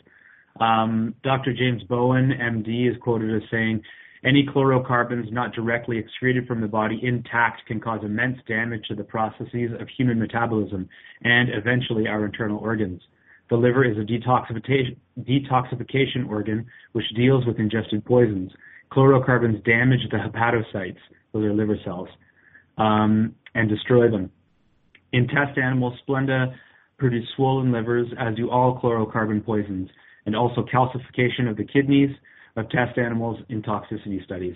Um, Dr. James Bowen, MD, is quoted as saying, any chlorocarbons not directly excreted from the body intact can cause immense damage to the processes of human metabolism and eventually our internal organs. The liver is a detoxification, organ which deals with ingested poisons. Chlorocarbons damage the hepatocytes, those are liver cells, um, and destroy them. In test animals, Splenda produce swollen livers, as do all chlorocarbon poisons, and also calcification of the kidneys, of test animals in toxicity studies.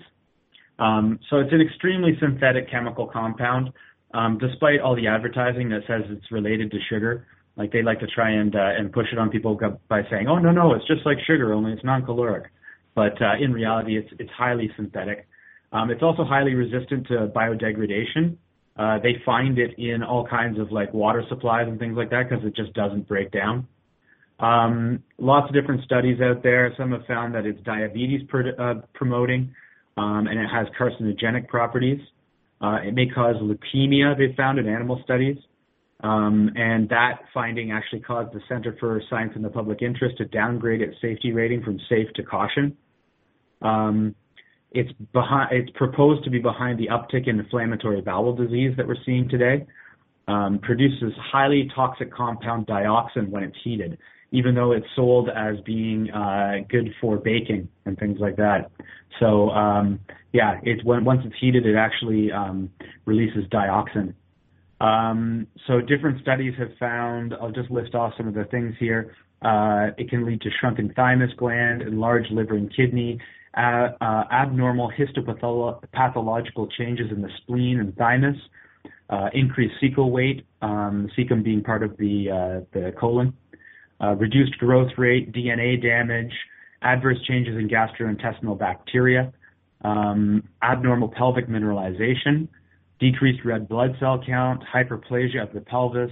Um, so it's an extremely synthetic chemical compound, um, despite all the advertising that says it's related to sugar. Like they like to try and uh, and push it on people by saying, "Oh no, no, it's just like sugar, only it's non-caloric." But uh, in reality, it's it's highly synthetic. Um, it's also highly resistant to biodegradation. Uh, they find it in all kinds of like water supplies and things like that because it just doesn't break down. Um, lots of different studies out there. Some have found that it's diabetes uh, promoting, um, and it has carcinogenic properties. Uh, it may cause leukemia, they found in animal studies. Um, and that finding actually caused the Center for Science and the Public Interest to downgrade its safety rating from safe to caution. It's proposed to be behind the uptick in inflammatory bowel disease that we're seeing today. Produces highly toxic compound dioxin when it's heated, even though it's sold as being uh, good for baking and things like that. So um, yeah, it's when once it's heated, it actually um, releases dioxin. Um, so different studies have found. I'll just list off some of the things here. Uh, it can lead to shrunken thymus gland, enlarged liver and kidney, uh, uh, abnormal histopathological changes in the spleen and thymus, uh, increased cecal weight, um, cecum being part of the uh, the colon, reduced growth rate, DNA damage, adverse changes in gastrointestinal bacteria, um, abnormal pelvic mineralization, decreased red blood cell count, hyperplasia of the pelvis,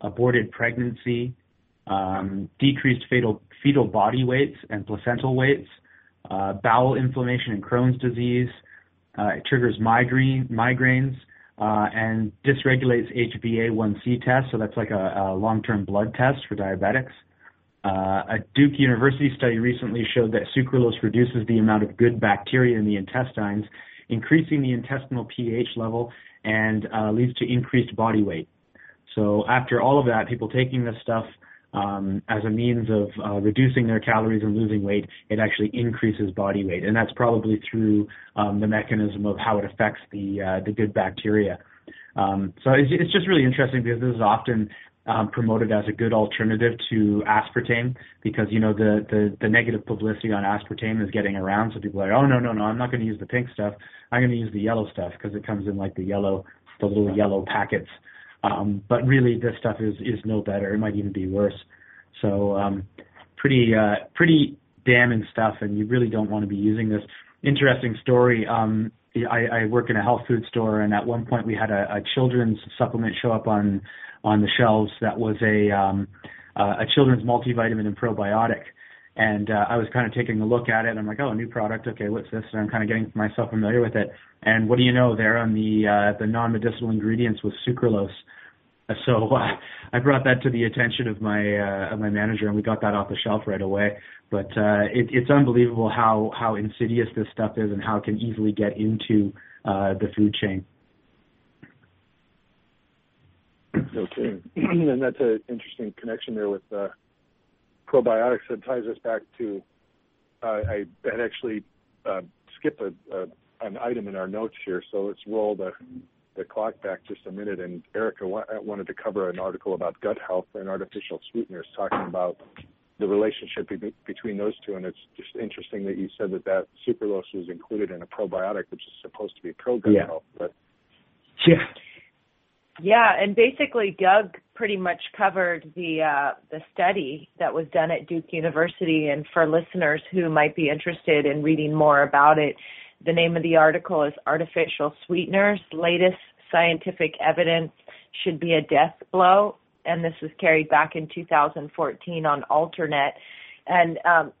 aborted pregnancy, um, decreased fetal, fetal body weights and placental weights, uh, bowel inflammation and Crohn's disease. Uh, it triggers migraine, migraines uh, and dysregulates HbA1c test. So that's like a long-term blood test for diabetics. Uh, a Duke University study recently showed that sucralose reduces the amount of good bacteria in the intestines, increasing the intestinal pH level and uh, leads to increased body weight. So after all of that, people taking this stuff um, as a means of uh, reducing their calories and losing weight, it actually increases body weight, and that's probably through um, the mechanism of how it affects the uh, the good bacteria. Um, so it's, it's just really interesting because this is often um, promoted as a good alternative to aspartame because you know the, the the negative publicity on aspartame is getting around. So people are, like, oh no no no, I'm not going to use the pink stuff. I'm going to use the yellow stuff because it comes in like the yellow, the little yellow packets. Um, but really, this stuff is is no better. It might even be worse. So um, pretty uh, pretty damning stuff, and you really don't want to be using this. Interesting story. Um, I, I work in a health food store, and at one point we had a, a children's supplement show up on on the shelves that was a um, uh, a children's multivitamin and probiotic. And uh, I was kind of taking a look at it. And I'm like, oh, a new product. Okay, what's this? And I'm kind of getting myself familiar with it. And what do you know? There on the uh, the non-medicinal ingredients was sucralose. So uh, I brought that to the attention of my uh, of my manager, and we got that off the shelf right away. But uh, it, it's unbelievable how how insidious this stuff is, and how it can easily get into uh, the food chain. Okay, [clears throat] and that's an interesting connection there with uh, probiotics. That ties us back to uh, I had actually uh, skipped a, an item in our notes here, so let's roll the the clock back just a minute. And Erica wa- wanted to cover an article about gut health and artificial sweeteners, talking about the relationship be- between those two. And it's just interesting that you said that that sucralose was included in a probiotic, which is supposed to be pro gut yeah. health. But yeah, yeah, and basically Doug pretty much covered the uh, the study that was done at Duke University. And for listeners who might be interested in reading more about it, the name of the article is "Artificial Sweeteners: Latest Scientific Evidence Should Be a Death Blow." And this was carried back in 2014 on Alternet. And um,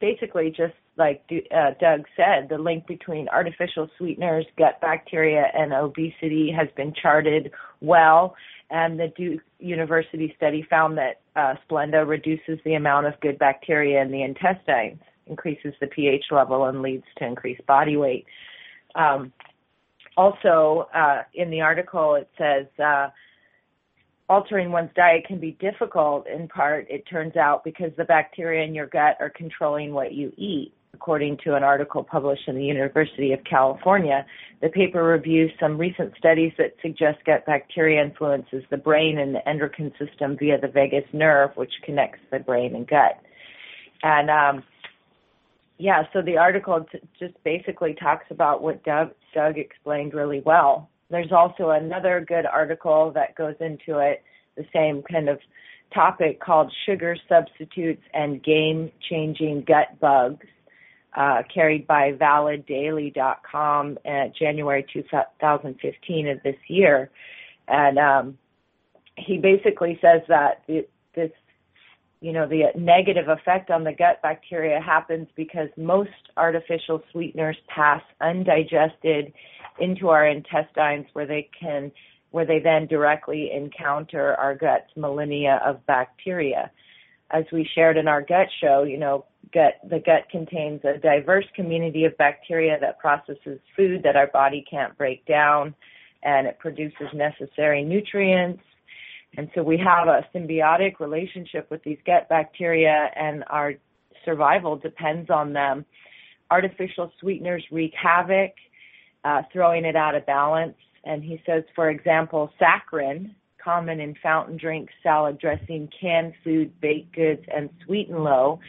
basically, just like uh, Doug said, the link between artificial sweeteners, gut bacteria, and obesity has been charted well. And the Duke University study found that uh, Splenda reduces the amount of good bacteria in the intestines, increases the pH level, and leads to increased body weight. Um, also, uh, in the article, it says uh, altering one's diet can be difficult in part, it turns out, because the bacteria in your gut are controlling what you eat according to an article published in the University of California. The paper reviews some recent studies that suggest gut bacteria influences the brain and the endocrine system via the vagus nerve, which connects the brain and gut. And um, yeah, so the article t- just basically talks about what Doug, Doug explained really well. There's also another good article that goes into it, the same kind of topic called Sugar Substitutes and Game Changing Gut Bugs uh, carried by validdaily.com at January 2015 of this year. And um, he basically says that this, you know, the negative effect on the gut bacteria happens because most artificial sweeteners pass undigested into our intestines where they can where they then directly encounter our gut's millennia of bacteria. As we shared in our gut show, you know, gut the gut contains a diverse community of bacteria that processes food that our body can't break down and it produces necessary nutrients. And so we have a symbiotic relationship with these gut bacteria and our survival depends on them. Artificial sweeteners wreak havoc, uh, throwing it out of balance. And he says, for example, saccharin, common in fountain drinks, salad dressing, canned food, baked goods, and sweet and low,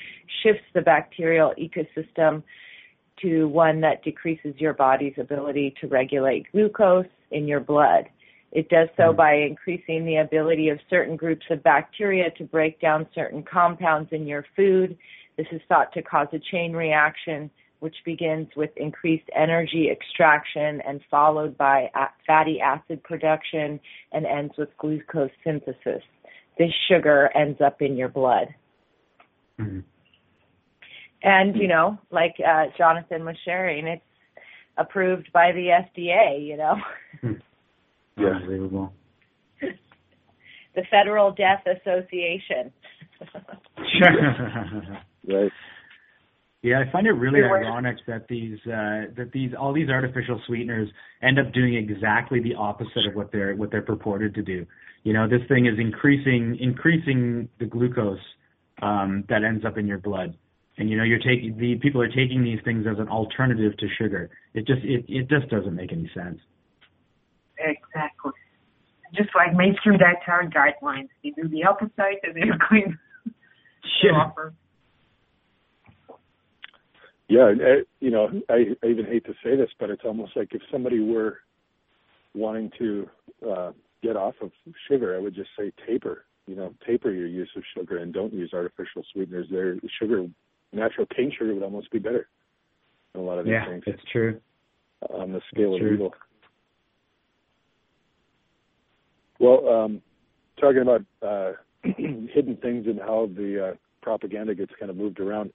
shifts the bacterial ecosystem to one that decreases your body's ability to regulate glucose in your blood. It does so mm-hmm. by increasing the ability of certain groups of bacteria to break down certain compounds in your food. This is thought to cause a chain reaction which begins with increased energy extraction and followed by fatty acid production and ends with glucose synthesis. This sugar ends up in your blood. Mm-hmm. And, you know, like uh, Jonathan was sharing, it's approved by the FDA, you know. Hmm. [laughs] yeah, unbelievable. the Federal Death Association. [laughs] [laughs] right. Yeah, I find it really ironic that these uh, that these all these artificial sweeteners end up doing exactly the opposite of what they're what they're purported to do. You know, this thing is increasing increasing the glucose um, that ends up in your blood, and you know you're taking the people are taking these things as an alternative to sugar. It just it it just doesn't make any sense. Exactly. Just like mainstream dietary guidelines, they do the opposite and they're going to offer yeah, eh, you know, I, I even hate to say this, but it's almost like if somebody were wanting to uh, get off of sugar, I would just say taper. You know, taper your use of sugar and don't use artificial sweeteners. There, sugar, natural cane sugar would almost be better than a lot of these yeah, things. Yeah, it's true. On the scale it's of true. evil. Well, um, talking about uh, [clears throat] hidden things and how the uh, propaganda gets kind of moved around.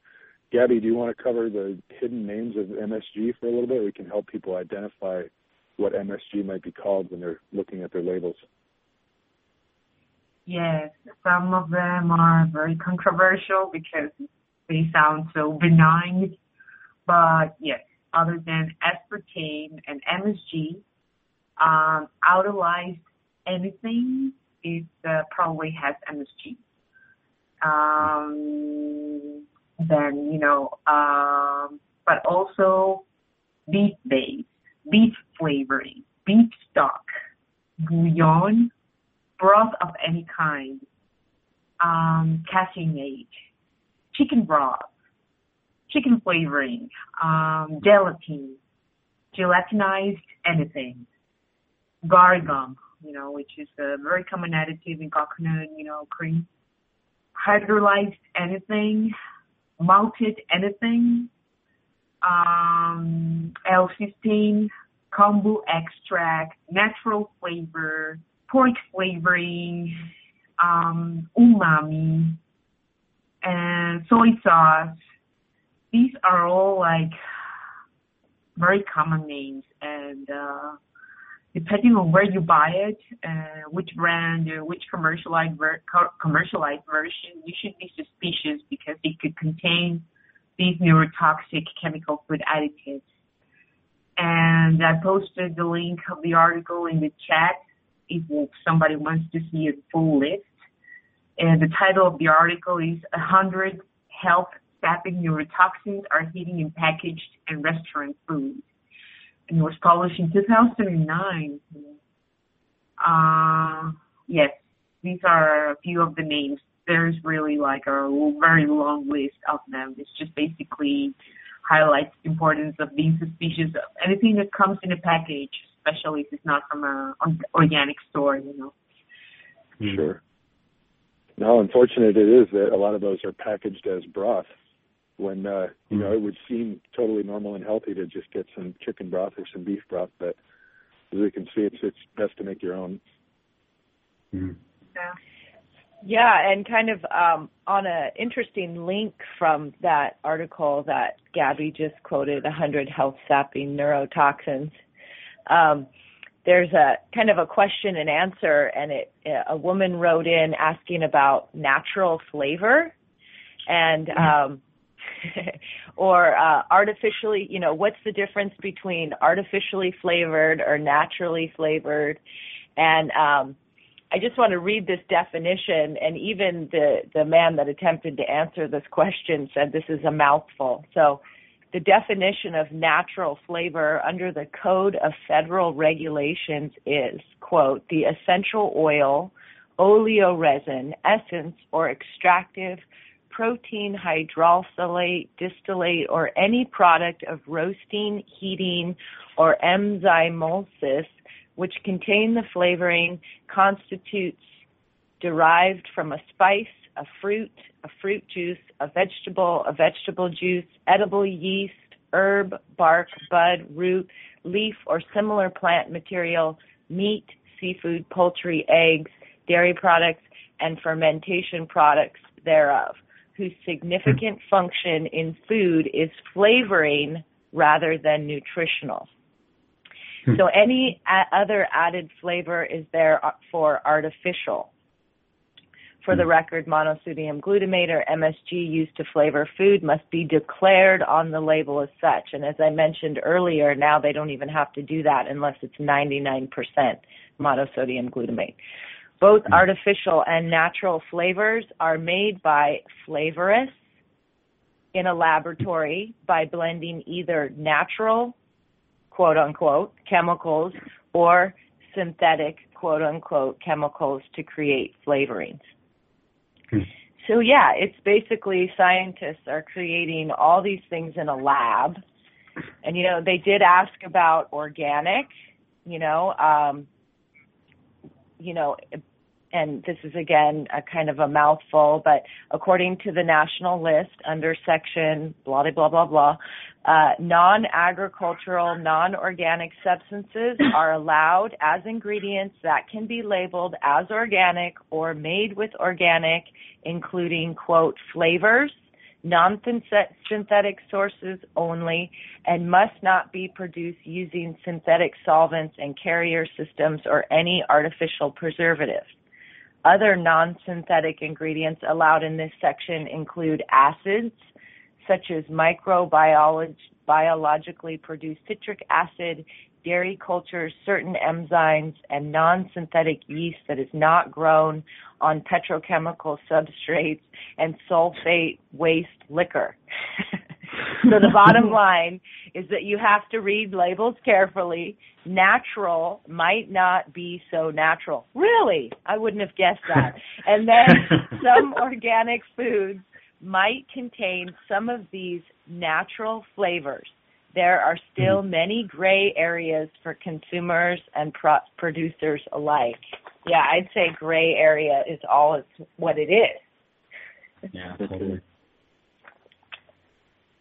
Gabby, do you want to cover the hidden names of MSG for a little bit? We can help people identify what MSG might be called when they're looking at their labels. Yes, some of them are very controversial because they sound so benign. But yes, other than aspartame and MSG, um, autolyzed anything, it uh, probably has MSG. Um, then you know, um, but also beef base, beef flavoring, beef stock, bouillon, broth of any kind, um, caseinate, chicken broth, chicken flavoring, um, gelatin, gelatinized anything, guar gum, you know, which is a very common additive in coconut, you know, cream, hydrolyzed anything, malted anything, um, L-cysteine, kombu extract, natural flavor, pork flavoring, um, umami, and soy sauce. These are all like very common names, and uh, depending on where you buy it, uh, which brand, or which commercialized ver- commercialized version, you should be suspicious because it could contain these neurotoxic chemical food additives. And I posted the link of the article in the chat if somebody wants to see a full list. And the title of the article is 100 health sapping neurotoxins are hidden in packaged and restaurant food and it was published in 2009. Uh, yes, these are a few of the names. There's really like a very long list of them. It's just basically highlights the importance of being suspicious of anything that comes in a package, especially if it's not from a organic store, you know. Sure. Now, unfortunate it is that a lot of those are packaged as broth when uh, you know it would seem totally normal and healthy to just get some chicken broth or some beef broth, but as we can see, it's it's best to make your own. Mm. Yeah. Yeah, and kind of um, on an interesting link from that article that Gabby just quoted, 100 health sapping neurotoxins. Um, there's a kind of a question and answer, and it a woman wrote in asking about natural flavor, and mm-hmm. um, [laughs] or uh, artificially, you know, what's the difference between artificially flavored or naturally flavored? And um, I just want to read this definition, and even the the man that attempted to answer this question said this is a mouthful. So the definition of natural flavor under the Code of Federal Regulations is, quote, the essential oil, oleoresin, essence, or extractive protein hydrolysate, distillate, or any product of roasting, heating, or enzymolysis which contain the flavoring constitutes derived from a spice, a fruit, a fruit juice, a vegetable, a vegetable juice, edible yeast, herb, bark, bud, root, leaf, or similar plant material, meat, seafood, poultry, eggs, dairy products, and fermentation products thereof, whose significant function in food is flavoring rather than nutritional. So any other added flavor is there for artificial for the hmm. record, monosodium glutamate or MSG used to flavor food must be declared on the label as such. And as I mentioned earlier, now they don't even have to do that unless it's 99% monosodium glutamate. Both mm. artificial and natural flavors are made by flavorists in a laboratory by blending either natural, quote unquote, chemicals or synthetic, quote unquote, chemicals to create flavorings. So yeah, it's basically scientists are creating all these things in a lab. And you know, they did ask about organic, you know, um you know, and this is again a kind of a mouthful, but according to the national list under section blah blah blah blah, uh, non-agricultural, non-organic substances are allowed as ingredients that can be labeled as organic or made with organic, including quote flavors, non-synthetic sources only, and must not be produced using synthetic solvents and carrier systems or any artificial preservatives. Other non-synthetic ingredients allowed in this section include acids, such as microbiologically produced citric acid, dairy cultures, certain enzymes, and non-synthetic yeast that is not grown on petrochemical substrates, and sulfate waste liquor. [laughs] so the bottom [laughs] line is that you have to read labels carefully. Natural might not be so natural. Really? I wouldn't have guessed that. [laughs] And then [laughs] some organic foods might contain some of these natural flavors. There are still mm-hmm. many gray areas for consumers and pro- producers alike. Yeah, I'd say gray area is all it's what it is. Yeah, totally.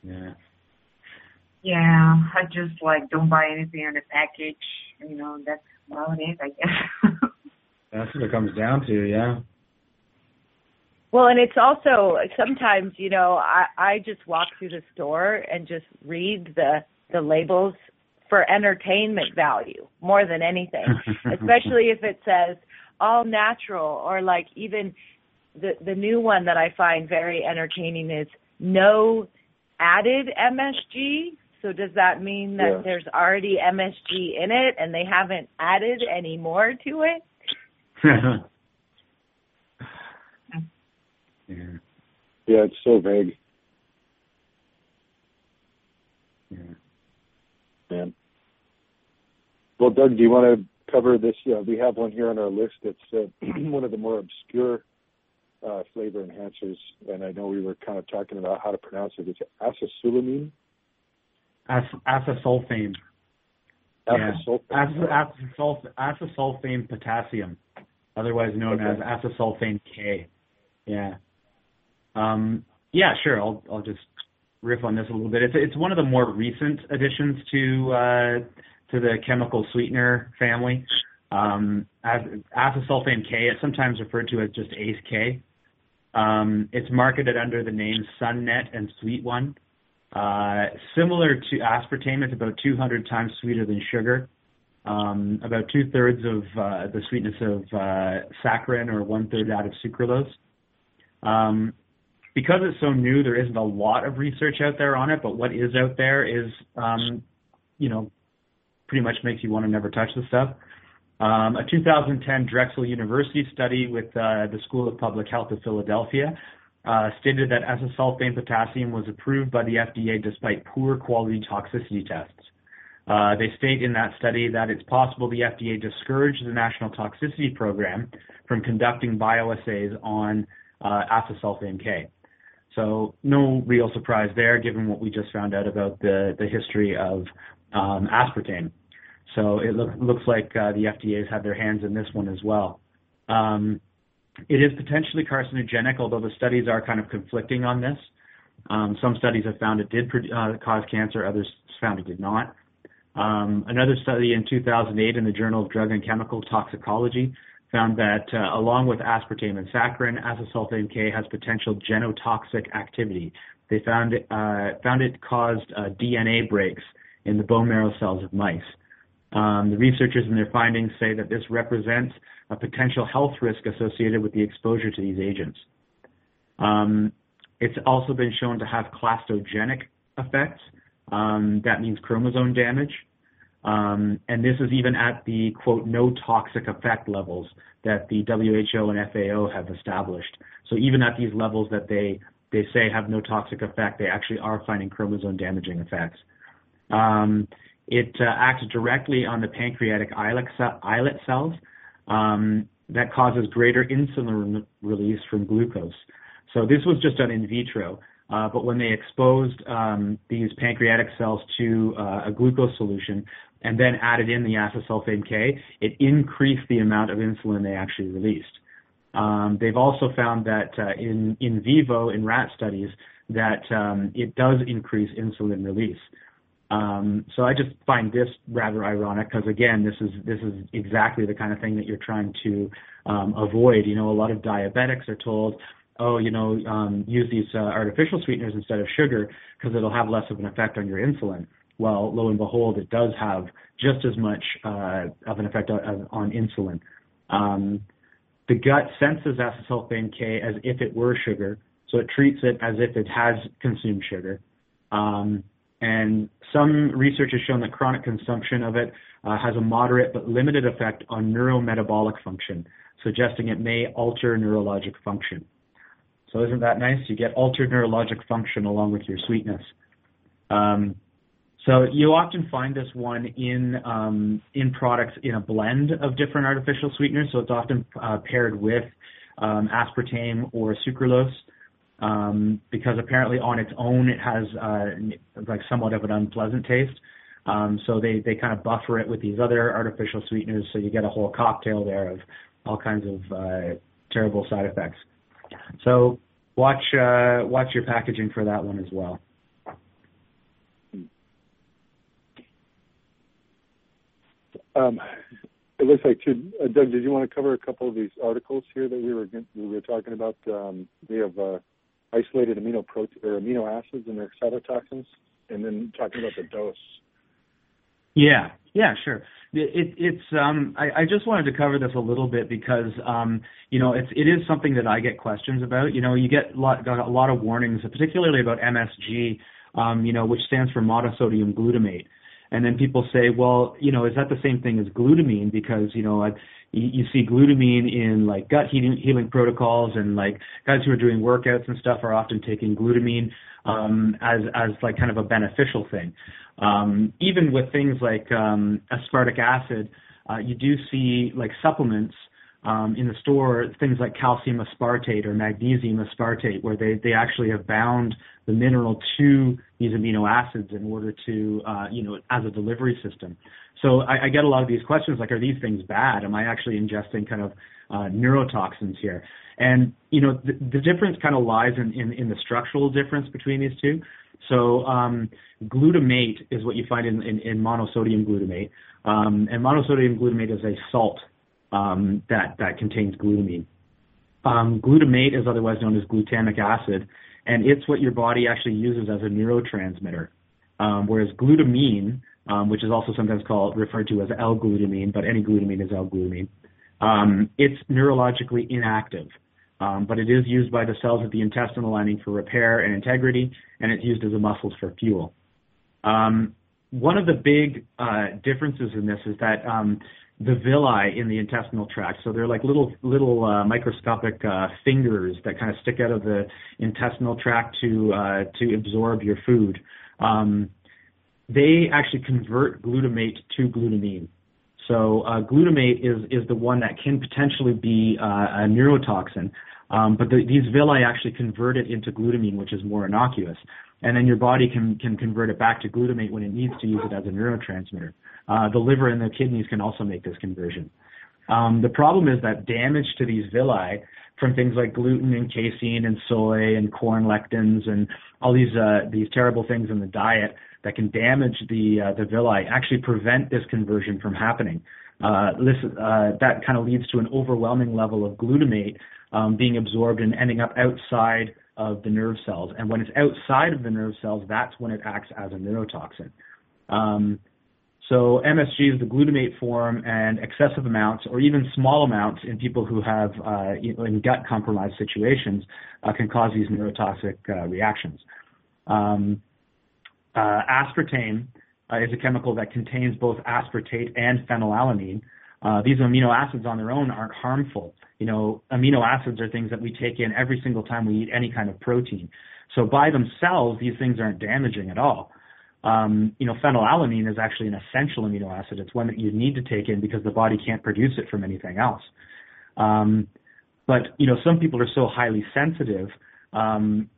Yeah. Yeah, I just like don't buy anything on the package. You know, that's all it is, I guess. [laughs] that's what it comes down to, yeah. Well, and it's also sometimes, you know, I I just walk through the store and just read the the labels for entertainment value more than anything, [laughs] especially if it says all natural or like even the the new one that I find very entertaining is no added MSG. So does that mean that yeah. there's already MSG in it and they haven't added any more to it? [laughs] Yeah. Yeah, it's so vague. Yeah. Yeah. Well, Doug, do you want to cover this? Uh, we have one here on our list. It's uh, [clears throat] one of the more obscure uh, flavor enhancers, and I know we were kind of talking about how to pronounce it. It's acetylsulamine. Acesulfame. Acesulfame. Yeah. Acesulfame potassium, otherwise known okay. as acesulfame K. Yeah. Um, yeah, sure. I'll I'll just riff on this a little bit. It's it's one of the more recent additions to uh, to the chemical sweetener family. Um, acesulfame K, it's sometimes referred to as just ACE K. Um, it's marketed under the name Sunett and Sweet One. Uh, similar to aspartame, it's about 200 times sweeter than sugar. um, about two thirds of uh, the sweetness of uh, saccharin or one third that of sucralose. Um, because it's so new, there isn't a lot of research out there on it, but what is out there is, um, you know, pretty much makes you want to never touch the stuff. Um, a 2010 Drexel University study with uh, the School of Public Health of Philadelphia uh, stated that acesulfame potassium was approved by the FDA despite poor quality toxicity tests. Uh, they state in that study that it's possible the FDA discouraged the National Toxicity Program from conducting bioassays on uh, acesulfame K. So no real surprise there, given what we just found out about the, the history of um, aspartame. So it look, looks like uh, the FDA has had their hands in this one as well. Um, it is potentially carcinogenic, although the studies are kind of conflicting on this. Um, some studies have found it did uh, cause cancer, others found it did not. Um, another study in 2008 in the Journal of Drug and Chemical Toxicology found that uh, along with aspartame and saccharin, acesulfame K has potential genotoxic activity. They found it, caused DNA breaks in the bone marrow cells of mice. Um, the researchers and their findings say that this represents a potential health risk associated with the exposure to these agents. Um, it's also been shown to have clastogenic effects. Um, that means chromosome damage. Um, and this is even at the quote no toxic effect levels that the WHO and FAO have established. So even at these levels that they they say have no toxic effect, they actually are finding chromosome damaging effects. Um, it uh, acts directly on the pancreatic islet, cells um, that causes greater insulin release from glucose. So this was just done in vitro. Uh, but when they exposed um, these pancreatic cells to uh, a glucose solution and then added in the acesulfame K, it increased the amount of insulin they actually released. Um, they've also found that in in vivo in rat studies that it does increase insulin release. Um, so I just find this rather ironic because again, this is this is exactly the kind of thing that you're trying to um, avoid. You know, a lot of diabetics are told, oh, you know, um, use these uh, artificial sweeteners instead of sugar because it'll have less of an effect on your insulin. Well, lo and behold, it does have just as much uh, of an effect on, on insulin. Um, the gut senses acesulfame K as if it were sugar, so it treats it as if it has consumed sugar. And some research has shown that chronic consumption of it uh, has a moderate but limited effect on neurometabolic function, suggesting it may alter neurologic function. So isn't that nice? You get altered neurologic function along with your sweetness. Um, so you often find this one in um, in products in a blend of different artificial sweeteners. So it's often uh, paired with um, aspartame or sucralose um, because apparently on its own it has uh, like somewhat of an unpleasant taste. Um, so they, they kind of buffer it with these other artificial sweeteners, so you get a whole cocktail there of all kinds of uh, terrible side effects. So watch uh, watch your packaging for that one as well. Um, it looks like too, uh, Doug. Did you want to cover a couple of these articles here that we were we were talking about? Um, we have uh, isolated amino protein or amino acids and their cytotoxins, and then talking about the dose. Yeah, yeah, sure. It, it's um, I, I, just wanted to cover this a little bit because um, you know it's it is something that I get questions about. You know, you get a lot, got a lot of warnings, particularly about MSG, um, you know, which stands for monosodium glutamate. And then people say, well, you know, is that the same thing as glutamine? Because you know, I, you, see glutamine in like gut healing, healing protocols, and like guys who are doing workouts and stuff are often taking glutamine um, as as like kind of a beneficial thing. Um, even with things like um, aspartic acid, uh, you do see like supplements um, in the store, things like calcium aspartate or magnesium aspartate, where they, they actually have bound the mineral to these amino acids in order to, uh, you know, as a delivery system. So I, I get a lot of these questions like, are these things bad? Am I actually ingesting kind of uh, neurotoxins here? And you know, the, the difference kind of lies in, in, in the structural difference between these two. So um, glutamate is what you find in, in, in monosodium glutamate, um, and monosodium glutamate is a salt um, that that contains glutamine. Um, glutamate is otherwise known as glutamic acid, and it's what your body actually uses as a neurotransmitter. Um, whereas glutamine um, which is also sometimes called referred to as L-glutamine, but any glutamine is L-glutamine. Um, it's neurologically inactive, um, but it is used by the cells of the intestinal lining for repair and integrity, and it's used as a muscle for fuel. Um, one of the big uh, differences in this is that um, the villi in the intestinal tract. So they're like little little uh, microscopic uh, fingers that kind of stick out of the intestinal tract to uh, to absorb your food. Um, they actually convert glutamate to glutamine. So uh, glutamate is is the one that can potentially be uh, a neurotoxin, um, but the, these villi actually convert it into glutamine, which is more innocuous and then your body can can convert it back to glutamate when it needs to use it as a neurotransmitter. Uh, the liver and the kidneys can also make this conversion. Um, the problem is that damage to these villi from things like gluten and casein and soy and corn lectins and all these uh, these terrible things in the diet that can damage the uh, the villi actually prevent this conversion from happening. Uh, this, uh, that kind of leads to an overwhelming level of glutamate um, being absorbed and ending up outside of the nerve cells. And when it's outside of the nerve cells, that's when it acts as a neurotoxin. Um, so MSG is the glutamate form, and excessive amounts, or even small amounts, in people who have uh, in gut compromised situations, uh, can cause these neurotoxic uh, reactions. Um, uh, aspartame uh, is a chemical that contains both aspartate and phenylalanine. Uh, these amino acids on their own aren't harmful, you know, amino acids are things that we take in every single time we eat any kind of protein. So by themselves, these things aren't damaging at all. Um, you know, phenylalanine is actually an essential amino acid. It's one that you need to take in because the body can't produce it from anything else. Um, but you know, some people are so highly sensitive um,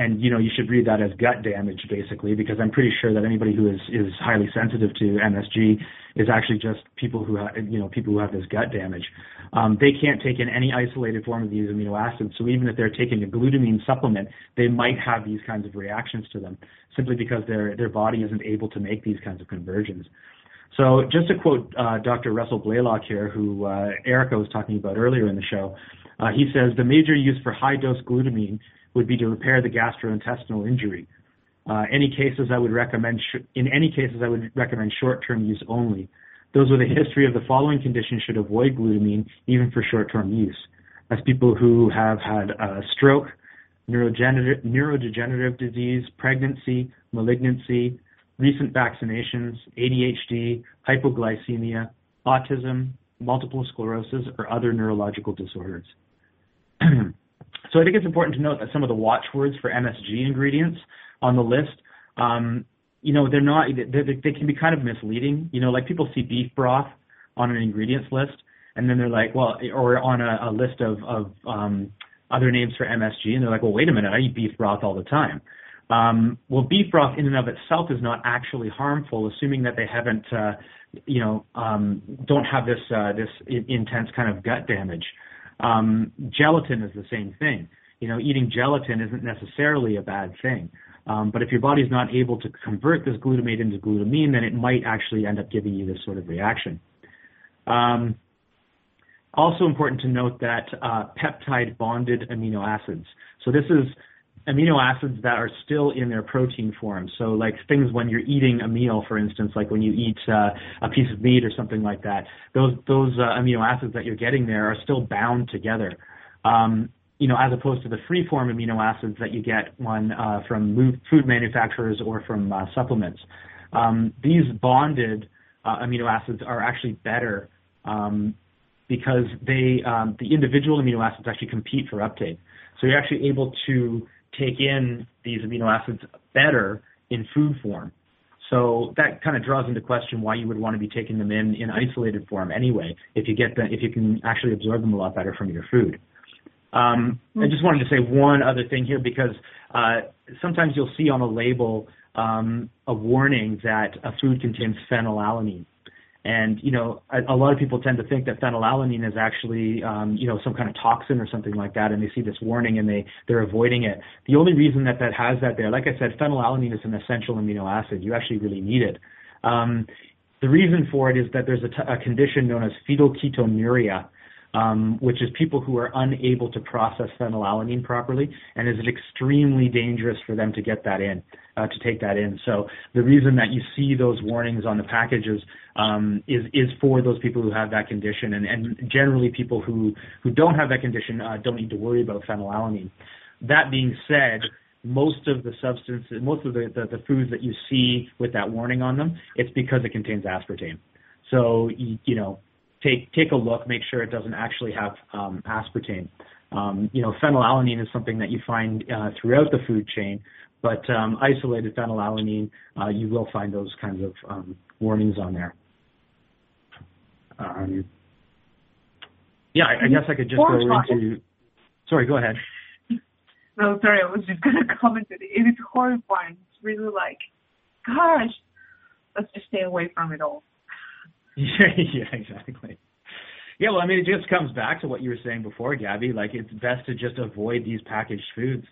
and you know you should read that as gut damage basically because I'm pretty sure that anybody who is is highly sensitive to MSG is actually just people who have you know people who have this gut damage. Um, they can't take in any isolated form of these amino acids, so even if they're taking a glutamine supplement, they might have these kinds of reactions to them simply because their their body isn't able to make these kinds of conversions. So just to quote uh, Dr. Russell Blaylock here, who uh, Erica was talking about earlier in the show, uh, he says the major use for high dose glutamine would be to repair the gastrointestinal injury. Uh, any cases I would recommend sh- in any cases I would recommend short-term use only. Those with a history of the following conditions should avoid glutamine even for short-term use. That's people who have had a stroke, neurodegenerative, neurodegenerative disease, pregnancy, malignancy, recent vaccinations, ADHD, hypoglycemia, autism, multiple sclerosis, or other neurological disorders. [clears throat] So I think it's important to note that some of the watchwords for MSG ingredients on the list, um, you know, they're not, they, they can be kind of misleading. You know, like people see beef broth on an ingredients list, and then they're like, well, or on a, a list of, of um, other names for MSG, and they're like, well, wait a minute, I eat beef broth all the time. Um, well, beef broth in and of itself is not actually harmful, assuming that they haven't, uh, you know, um, don't have this uh, this intense kind of gut damage. Um, gelatin is the same thing. You know, eating gelatin isn't necessarily a bad thing. Um, but if your body's not able to convert this glutamate into glutamine, then it might actually end up giving you this sort of reaction. Um, also important to note that uh, peptide bonded amino acids. So this is amino acids that are still in their protein form. So like things when you're eating a meal, for instance, like when you eat uh, a piece of meat or something like that, those those uh, amino acids that you're getting there are still bound together. Um, you know, as opposed to the free form amino acids that you get when uh, from food manufacturers or from uh, supplements. Um, these bonded uh, amino acids are actually better um, because they um, the individual amino acids actually compete for uptake. So you're actually able to take in these amino acids better in food form. So that kind of draws into question why you would want to be taking them in in isolated form anyway, if you get the, if you can actually absorb them a lot better from your food. Um, I just wanted to say one other thing here because uh, sometimes you'll see on a label um, a warning that a food contains phenylalanine. And you know, a, a, lot of people tend to think that phenylalanine is actually, um, you know, some kind of toxin or something like that, and they see this warning and they they're avoiding it. The only reason that that has that there, like I said, phenylalanine is an essential amino acid. You actually really need it. Um, the reason for it is that there's a, t- a condition known as phenylketonuria, um, which is people who are unable to process phenylalanine properly, and is extremely dangerous for them to get that in, to take that in. So the reason that you see those warnings on the packages um, is is for those people who have that condition, and, and generally people who who don't have that condition uh, don't need to worry about phenylalanine. That being said, most of the substances, most of the, the, the, foods that you see with that warning on them, it's because it contains aspartame. So you, you know, take take a look, make sure it doesn't actually have um, aspartame. Um, you know, phenylalanine is something that you find uh, throughout the food chain, but um, isolated phenylalanine, uh, you will find those kinds of um, warnings on there. Um, yeah, I, I, guess I could just go into. Sorry, go ahead. No, sorry, I was just gonna [laughs] comment that it is horrifying. It's really like, gosh, let's just stay away from it all. Yeah, [laughs] yeah, exactly. Yeah, well, I mean, it just comes back to what you were saying before, Gabby. Like, it's best to just avoid these packaged foods.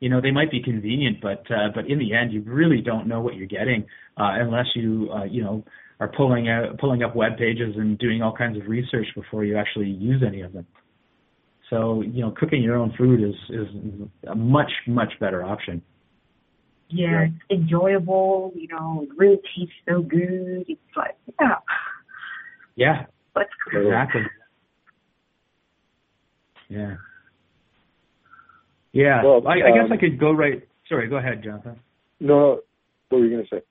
You know, they might be convenient, but uh, but in the end, you really don't know what you're getting uh, unless you uh, you know are pulling out pulling up web pages and doing all kinds of research before you actually use any of them. So you know, cooking your own food is is a much much better option. Yeah, it's enjoyable. You know, it really tastes so good. It's like yeah. Yeah. That's cool. Exactly. Yeah. Yeah. Well, I, I guess um, I could go right. Sorry, go ahead, Jonathan. No, what were you going to say?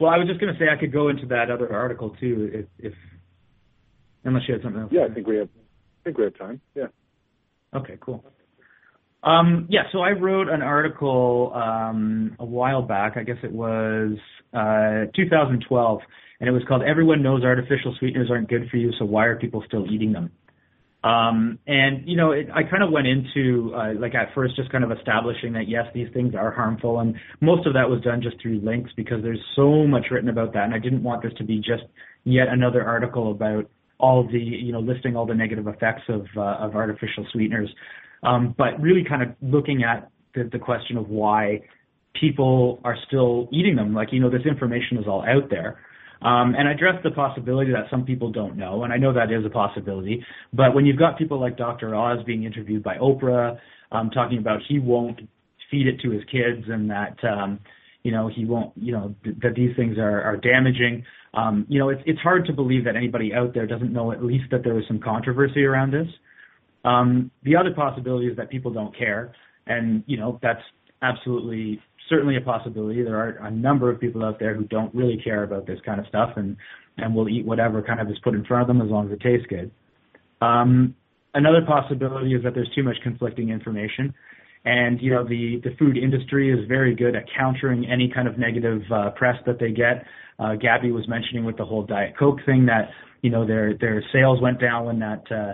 Well, I was just going to say I could go into that other article too, if, if unless you had something else. Yeah, I think we have. I think we have time. Yeah. Okay. Cool. Um, yeah, so I wrote an article um, a while back. I guess it was uh, 2012 and it was called "Everyone Knows Artificial Sweeteners Aren't Good for You, so Why Are People Still Eating Them?" Um, and you know, it, I kind of went into uh, like at first just kind of establishing that yes, these things are harmful, and most of that was done just through links because there's so much written about that, and I didn't want this to be just yet another article about all the you know listing all the negative effects of uh, of artificial sweeteners, um, but really kind of looking at the, the question of why people are still eating them. Like you know, this information is all out there. Um, and I address the possibility that some people don't know, and I know that is a possibility. But when you've got people like Dr. Oz being interviewed by Oprah, um, talking about he won't feed it to his kids, and that um, you know he won't, you know, th- that these things are, are damaging. Um, you know, it's it's hard to believe that anybody out there doesn't know at least that there was some controversy around this. Um, the other possibility is that people don't care, and you know that's absolutely certainly a possibility. There are a number of people out there who don't really care about this kind of stuff and and will eat whatever kind of is put in front of them as long as it tastes good. Um, another possibility is that there's too much conflicting information, and you know the the food industry is very good at countering any kind of negative uh, press that they get. Uh, Gabby was mentioning with the whole Diet Coke thing that you know their their sales went down when that. Uh,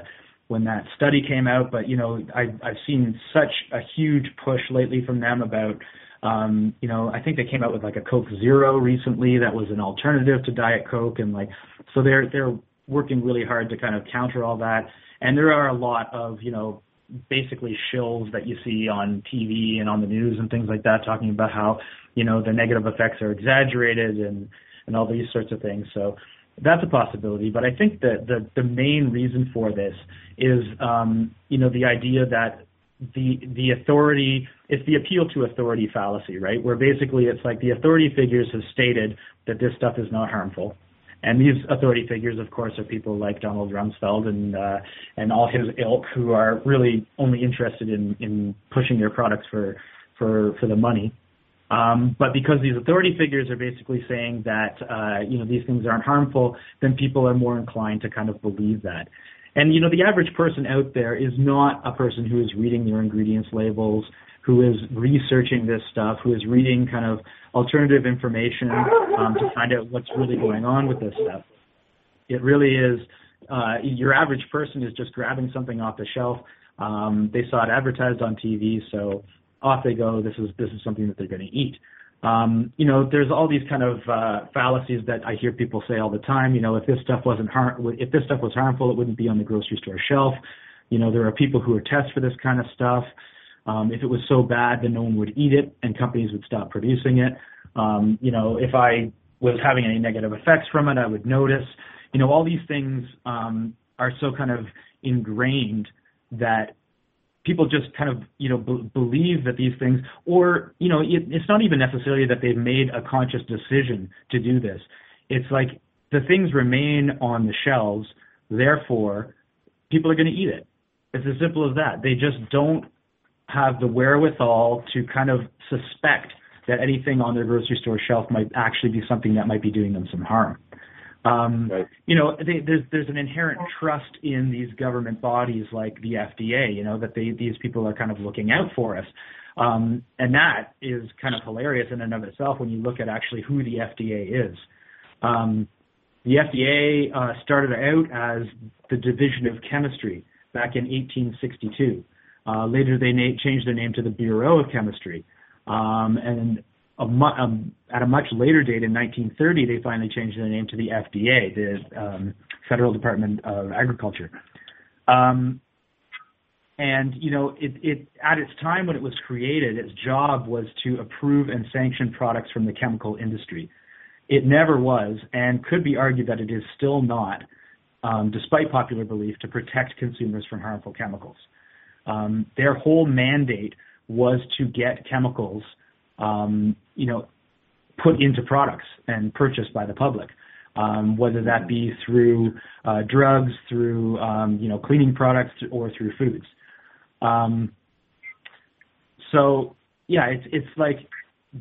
when that study came out, but you know, I, I've seen such a huge push lately from them about um, you know, I think they came out with like a Coke Zero recently that was an alternative to Diet Coke, and like, so they're they're working really hard to kind of counter all that. And there are a lot of you know basically shills that you see on TV and on the news and things like that talking about how you know the negative effects are exaggerated and and all these sorts of things. So that's a possibility. But I think that the the main reason for this is um, you know the idea that the the authority it's the appeal to authority fallacy, right? Where basically it's like the authority figures have stated that this stuff is not harmful. And these authority figures, of course, are people like Donald Rumsfeld and uh, and all his ilk, who are really only interested in in pushing their products for for for the money. Um, but because these authority figures are basically saying that uh, you know these things aren't harmful, then people are more inclined to kind of believe that. And you know, the average person out there is not a person who is reading their ingredients labels, who is researching this stuff, who is reading kind of alternative information um, to find out what's really going on with this stuff. It really is. Uh, your average person is just grabbing something off the shelf. Um, they saw it advertised on TV, so off they go. This is this is something that they're going to eat. Um, you know, there's all these kind of uh, fallacies that I hear people say all the time. You know, if this stuff wasn't har- if this stuff was harmful, it wouldn't be on the grocery store shelf. You know, there are people who are test for this kind of stuff. Um, if it was so bad, then no one would eat it, and companies would stop producing it. Um, you know, if I was having any negative effects from it, I would notice. You know, all these things are so kind of ingrained that people just kind of you know b- believe that these things or you know it, it's not even necessarily that they've made a conscious decision to do this. It's like the things remain on the shelves therefore people are going to eat it. It's as simple as that. They just don't have the wherewithal to kind of suspect that anything on their grocery store shelf might actually be something that might be doing them some harm um, right. You know, they, there's there's an inherent trust in these government bodies like the FDA. You know that they these people are kind of looking out for us, um, and that is kind of hilarious in and of itself when you look at actually who the FDA is. Um, the FDA uh, started out as the Division of Chemistry back in 1862. Uh, later, they na- changed their name to the Bureau of Chemistry, um, and a mu- um, at a much later date in 1930, they finally changed their name to the FDA, the um, Federal Department of Agriculture. Um, and you know, it, it at its time when it was created, its job was to approve and sanction products from the chemical industry. It never was, and could be argued that it is still not, um, despite popular belief, to protect consumers from harmful chemicals. Um, their whole mandate was to get chemicals you know, put into products and purchased by the public. Um, whether that be through uh, drugs, through um, you know cleaning products, or through foods. Um, so yeah, it's it's like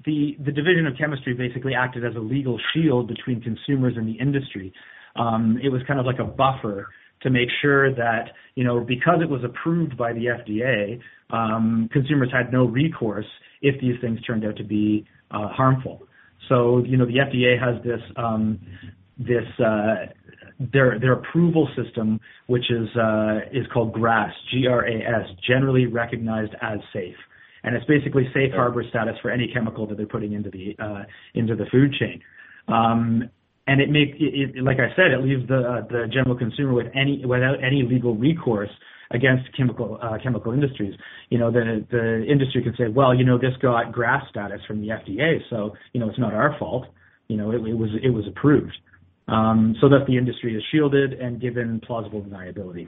the the division of chemistry basically acted as a legal shield between consumers and the industry. Um, it was kind of like a buffer to make sure that you know because it was approved by the FDA, um, consumers had no recourse if these things turned out to be uh, harmful. So you know the FDA has this um, this uh, their their approval system, which is uh, is called GRAS, G-R-A-S, generally recognized as safe, and it's basically safe harbor status for any chemical that they're putting into the uh, into the food chain. Um, and it make it, it, like I said, it leaves the uh, the general consumer with any without any legal recourse against chemical uh, chemical industries. You know, the the industry can say, well, you know, this got GRAS status from the FDA, so you know, it's not our fault. You know, it, it was it was approved, um, so that the industry is shielded and given plausible deniability.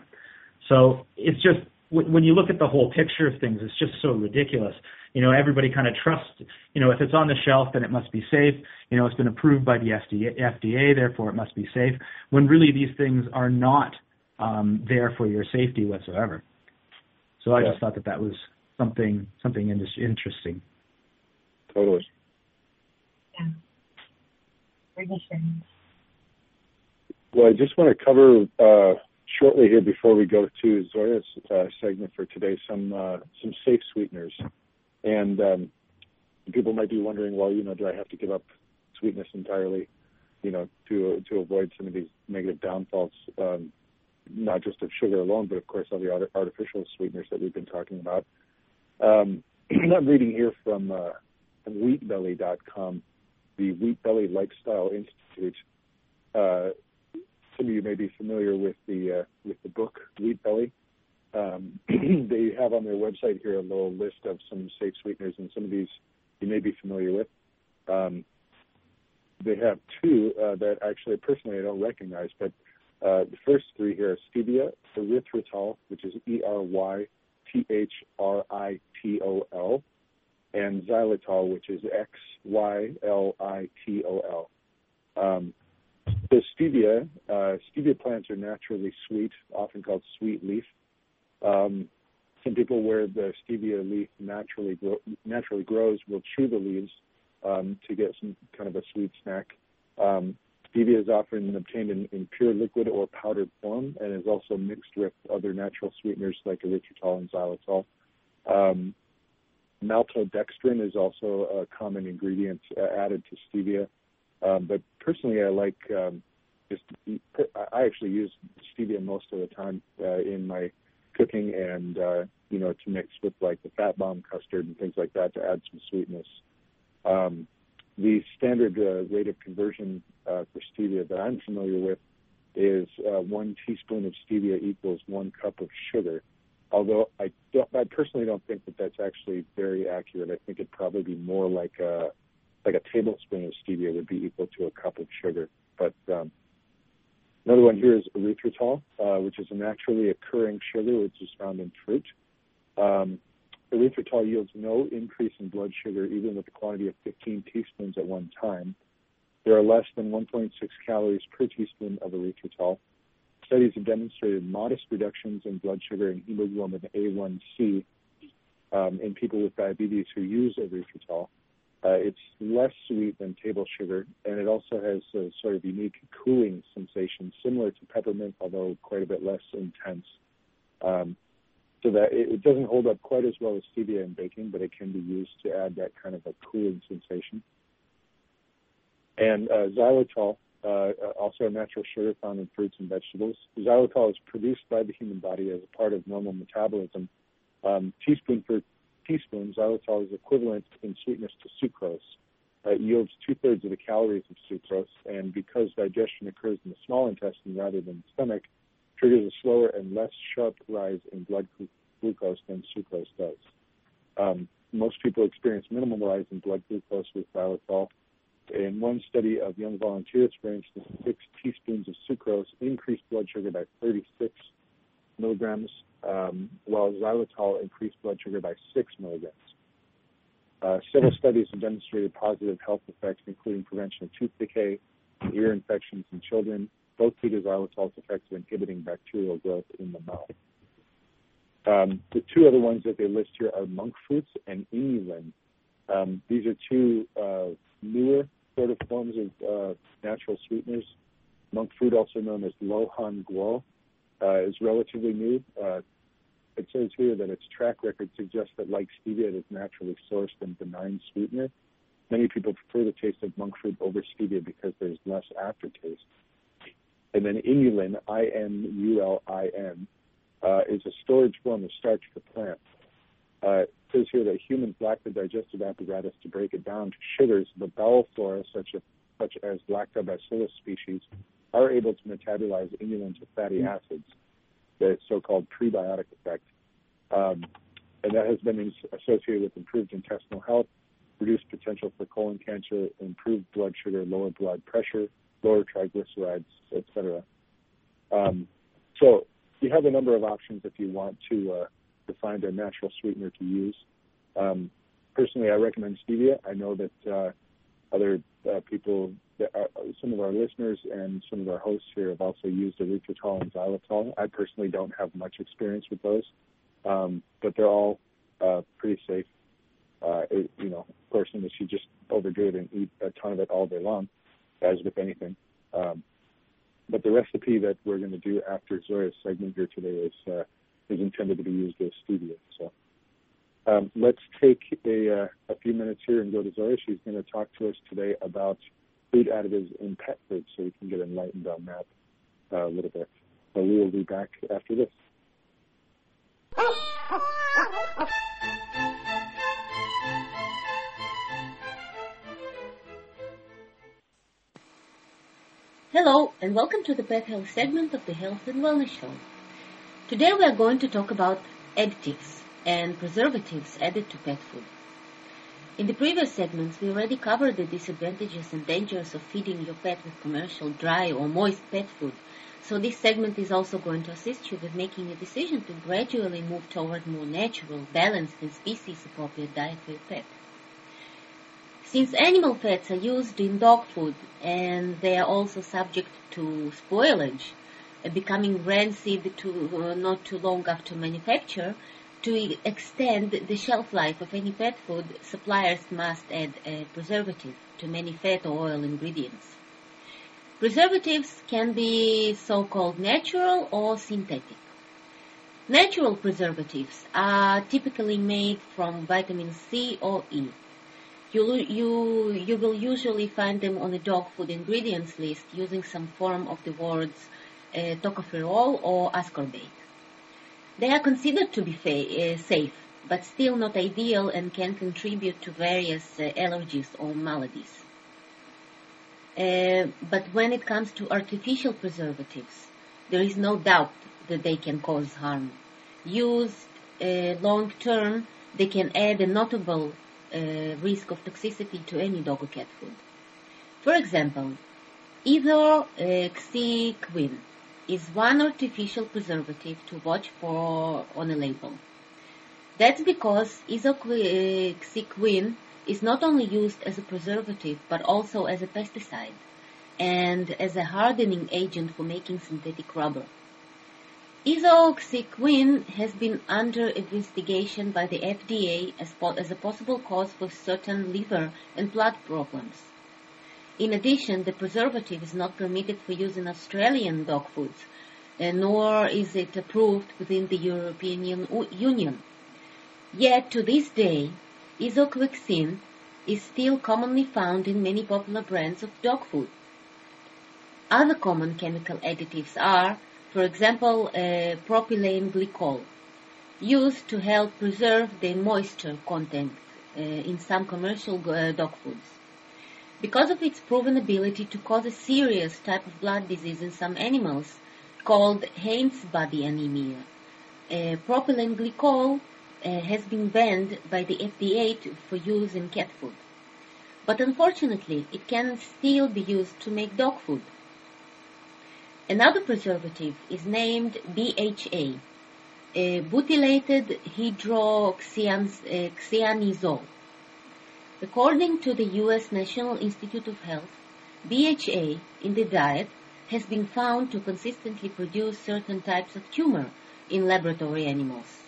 So it's just when you look at the whole picture of things, it's just so ridiculous. You know, everybody kind of trusts. You know, if it's on the shelf, then it must be safe. You know, it's been approved by the FDA, FDA therefore it must be safe. When really these things are not um, there for your safety whatsoever. So I yeah. just thought that that was something something interesting. Totally. Yeah. Well, I just want to cover uh, shortly here before we go to Zoya's uh, segment for today some uh, some safe sweeteners, and um, people might be wondering, well, you know, do I have to give up sweetness entirely, you know, to to avoid some of these negative downfalls? Um, not just of sugar alone, but of course all the artificial sweeteners that we've been talking about. Um, [clears throat] I'm reading here from, uh, wheatbelly.com, the Wheat Belly Lifestyle Institute. Uh, some of you may be familiar with the uh, with the book Wheat Belly. Um, [clears throat] they have on their website here a little list of some safe sweeteners, and some of these you may be familiar with. Um, they have two uh, that actually personally I don't recognize, but uh, the first three here are stevia, erythritol, which is E-R-Y-T-H-R-I-T-O-L, and xylitol, which is X-Y-L-I-T-O-L. Um, the stevia, uh, stevia plants are naturally sweet, often called sweet leaf. Um, some people where the stevia leaf naturally naturally grows will chew the leaves um, to get some kind of a sweet snack. Um, Stevia is often obtained in, in pure liquid or powdered form and is also mixed with other natural sweeteners like erythritol and xylitol. Um, maltodextrin is also a common ingredient uh, added to stevia. Um, but personally, I like um, just I actually use stevia most of the time uh, in my cooking and uh, you know to mix with like the fat bomb custard and things like that to add some sweetness. Um, the standard uh, rate of conversion uh, for stevia that I'm familiar with is uh, one teaspoon of stevia equals one cup of sugar. Although I, don't, I personally don't think that that's actually very accurate. I think it'd probably be more like a like a tablespoon of stevia would be equal to a cup of sugar. But um, Another one here is erythritol, uh, which is a naturally occurring sugar which is found in fruit. Um, erythritol yields no increase in blood sugar even with a quantity of 15 teaspoons at one time. There are less than 1.6 calories per teaspoon of erythritol. Studies have demonstrated modest reductions in blood sugar and hemoglobin A1C um, in people with diabetes who use erythritol. Uh, it's less sweet than table sugar, and it also has a sort of unique cooling sensation, similar to peppermint, although quite a bit less intense. Um, so that it, it, doesn't hold up quite as well as stevia in baking, but it can be used to add that kind of a cooling sensation. And uh, xylitol, uh, also a natural sugar found in fruits and vegetables. Xylitol is produced by the human body as a part of normal metabolism. Um, teaspoon for teaspoon, xylitol is equivalent in sweetness to sucrose. Uh, it yields two-thirds of the calories of sucrose, and because digestion occurs in the small intestine rather than the stomach, triggers a slower and less sharp rise in blood glucose than sucrose does. Um, most people experience minimal rise in blood glucose with xylitol, in one study of young volunteers, for instance, six teaspoons of sucrose increased blood sugar by 36 milligrams, um, while xylitol increased blood sugar by 6 milligrams. Uh, several studies have demonstrated positive health effects, including prevention of tooth decay, ear infections in children, both due to xylitol's effects of inhibiting bacterial growth in the mouth. Um, the two other ones that they list here are monk fruits and inulin. Um, these are two uh, newer sort of forms of uh, natural sweeteners. Monk fruit, also known as Luo Han Guo, uh, is relatively new. Uh, it says here that its track record suggests that, like stevia, it is naturally sourced and benign sweetener. Many people prefer the taste of monk fruit over stevia because there's less aftertaste. And then inulin, I-N-U-L-I-N, uh, is a storage form of starch for plants. Uh, it says here that humans lack the digestive apparatus to break it down to sugars, but bowel flora, such as, such as lactobacillus species, are able to metabolize inulin to fatty mm. acids, the so-called prebiotic effect. Um, and that has been associated with improved intestinal health, reduced potential for colon cancer, improved blood sugar, lower blood pressure, lower triglycerides, etc. Um, so you have a number of options if you want to uh, to find a natural sweetener to use. Um, personally, I recommend stevia. I know that uh, other uh, people, that are, some of our listeners and some of our hosts here have also used erythritol and xylitol. I personally don't have much experience with those, um, but they're all uh, pretty safe. Uh, it, you know, of course, unless you just overdo it and eat a ton of it all day long, as with anything. Um, but the recipe that we're going to do after Zoya's segment here today is uh, is intended to be used as stevia. So um, let's take a, uh, a few minutes here and go to Zoya. She's going to talk to us today about food additives in pet food so we can get enlightened on that uh, a little bit. So we will be back after this. [laughs] Hello, and welcome to the Pet Health segment of the Health and Wellness Show. Today we are going to talk about additives and preservatives added to pet food. In the previous segments, we already covered the disadvantages and dangers of feeding your pet with commercial dry or moist pet food, so this segment is also going to assist you with making a decision to gradually move toward more natural, balanced, and species-appropriate diet for your pet. Since animal fats are used in dog food and they are also subject to spoilage, becoming rancid to, uh, not too long after manufacture, to extend the shelf life of any pet food, suppliers must add a preservative to many fat or oil ingredients. Preservatives can be so-called natural or synthetic. Natural preservatives are typically made from vitamin C or E. You, you, you will usually find them on the dog food ingredients list using some form of the words uh, tocopherol or ascorbate. They are considered to be uh, safe, but still not ideal and can contribute to various uh, allergies or maladies. Uh, but when it comes to artificial preservatives, there is no doubt that they can cause harm. Used uh, long term, they can add a notable uh, risk of toxicity to any dog or cat food. For example, ethoxyquin is one artificial preservative to watch for on a label. That's because ethoxyquin is not only used as a preservative but also as a pesticide and as a hardening agent for making synthetic rubber. Ethoxyquin has been under investigation by the FDA as, po- as a possible cause for certain liver and blood problems. In addition, the preservative is not permitted for use in Australian dog foods, nor is it approved within the European Union. Yet, to this day, ethoxyquin is still commonly found in many popular brands of dog food. Other common chemical additives are, for example, uh, propylene glycol, used to help preserve the moisture content uh, in some commercial uh, dog foods. Because of its proven ability to cause a serious type of blood disease in some animals called Heinz body anemia, uh, propylene glycol uh, has been banned by the FDA for use in cat food. But unfortunately, it can still be used to make dog food. Another preservative is named BHA, uh, butylated hydroxyanisole. According to the U.S. National Institute of Health, BHA in the diet has been found to consistently produce certain types of tumor in laboratory animals.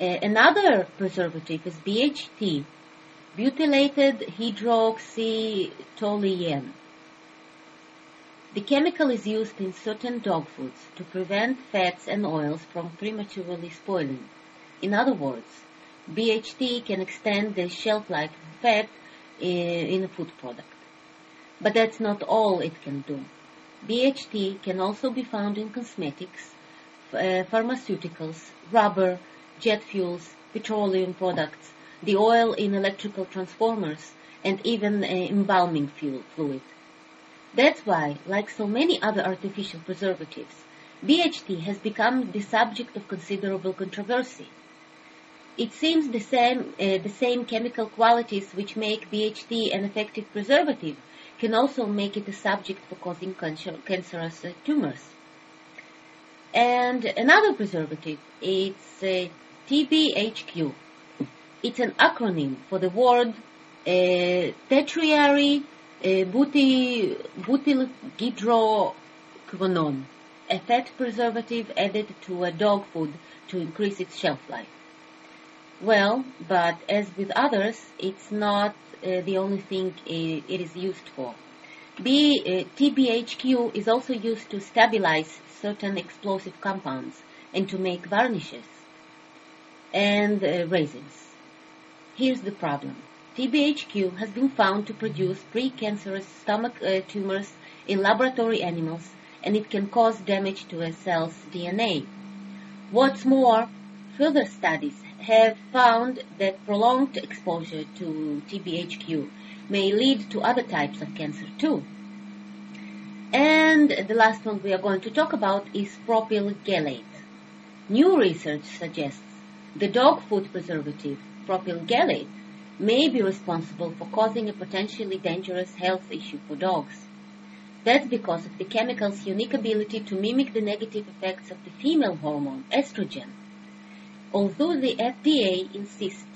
Uh, another preservative is BHT, butylated hydroxytoluene. The chemical is used in certain dog foods to prevent fats and oils from prematurely spoiling. In other words, BHT can extend the shelf life of fat in a food product. But that's not all it can do. BHT can also be found in cosmetics, uh, pharmaceuticals, rubber, jet fuels, petroleum products, the oil in electrical transformers, and even uh, embalming fuel fluid. That's why, like so many other artificial preservatives, BHT has become the subject of considerable controversy. It seems the same, uh, the same chemical qualities which make BHT an effective preservative can also make it a subject for causing cancerous uh, tumors. And another preservative, it's uh, TBHQ. It's an acronym for the word uh, tetrary buty, butylhydroquinone, a fat preservative added to a dog food to increase its shelf life. Well, but as with others, it's not uh, the only thing it, is used for. B, uh, TBHQ is also used to stabilize certain explosive compounds and to make varnishes and uh, resins. Here's the problem. TBHQ has been found to produce precancerous stomach uh, tumors in laboratory animals and it can cause damage to a cell's DNA. What's more, further studies have found that prolonged exposure to TBHQ may lead to other types of cancer too. And the last one we are going to talk about is propyl gallate. New research suggests the dog food preservative propyl gallate may be responsible for causing a potentially dangerous health issue for dogs. That's because of the chemical's unique ability to mimic the negative effects of the female hormone, estrogen. Although the FDA insists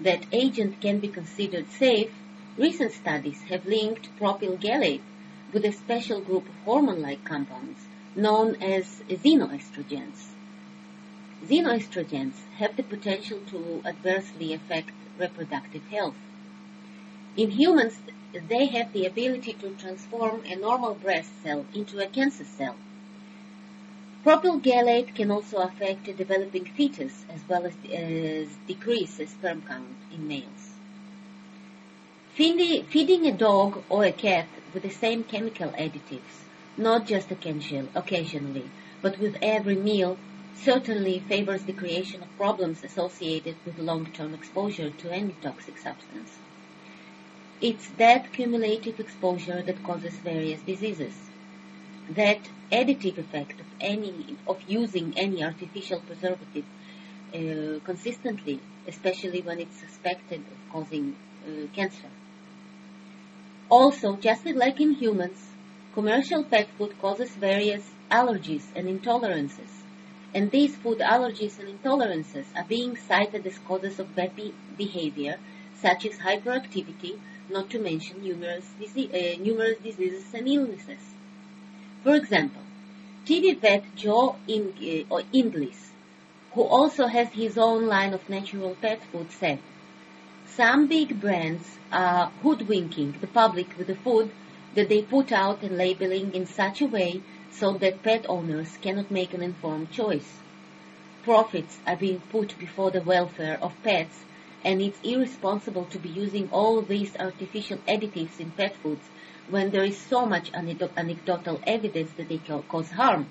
that agent can be considered safe, recent studies have linked propyl gallate with a special group of hormone-like compounds known as xenoestrogens. Xenoestrogens have the potential to adversely affect reproductive health. In humans, they have the ability to transform a normal breast cell into a cancer cell. Propyl gallate can also affect a developing fetus as well as, as decrease the sperm count in males. Feeding a dog or a cat with the same chemical additives, not just occasionally, but with every meal, certainly favors the creation of problems associated with long-term exposure to any toxic substance. It's that cumulative exposure that causes various diseases. That additive effect of any of using any artificial preservative uh, consistently, especially when it's suspected of causing uh, cancer. Also, just like in humans, commercial pet food causes various allergies and intolerances, and these food allergies and intolerances are being cited as causes of bad be- behavior, such as hyperactivity, not to mention numerous, uh, numerous diseases and illnesses. For example, TV vet Joe uh, Inglis, who also has his own line of natural pet food, said, some big brands are hoodwinking the public with the food that they put out and labeling in such a way so that pet owners cannot make an informed choice. Profits are being put before the welfare of pets and it's irresponsible to be using all these artificial additives in pet foods when there is so much anecdotal evidence that they cause harm.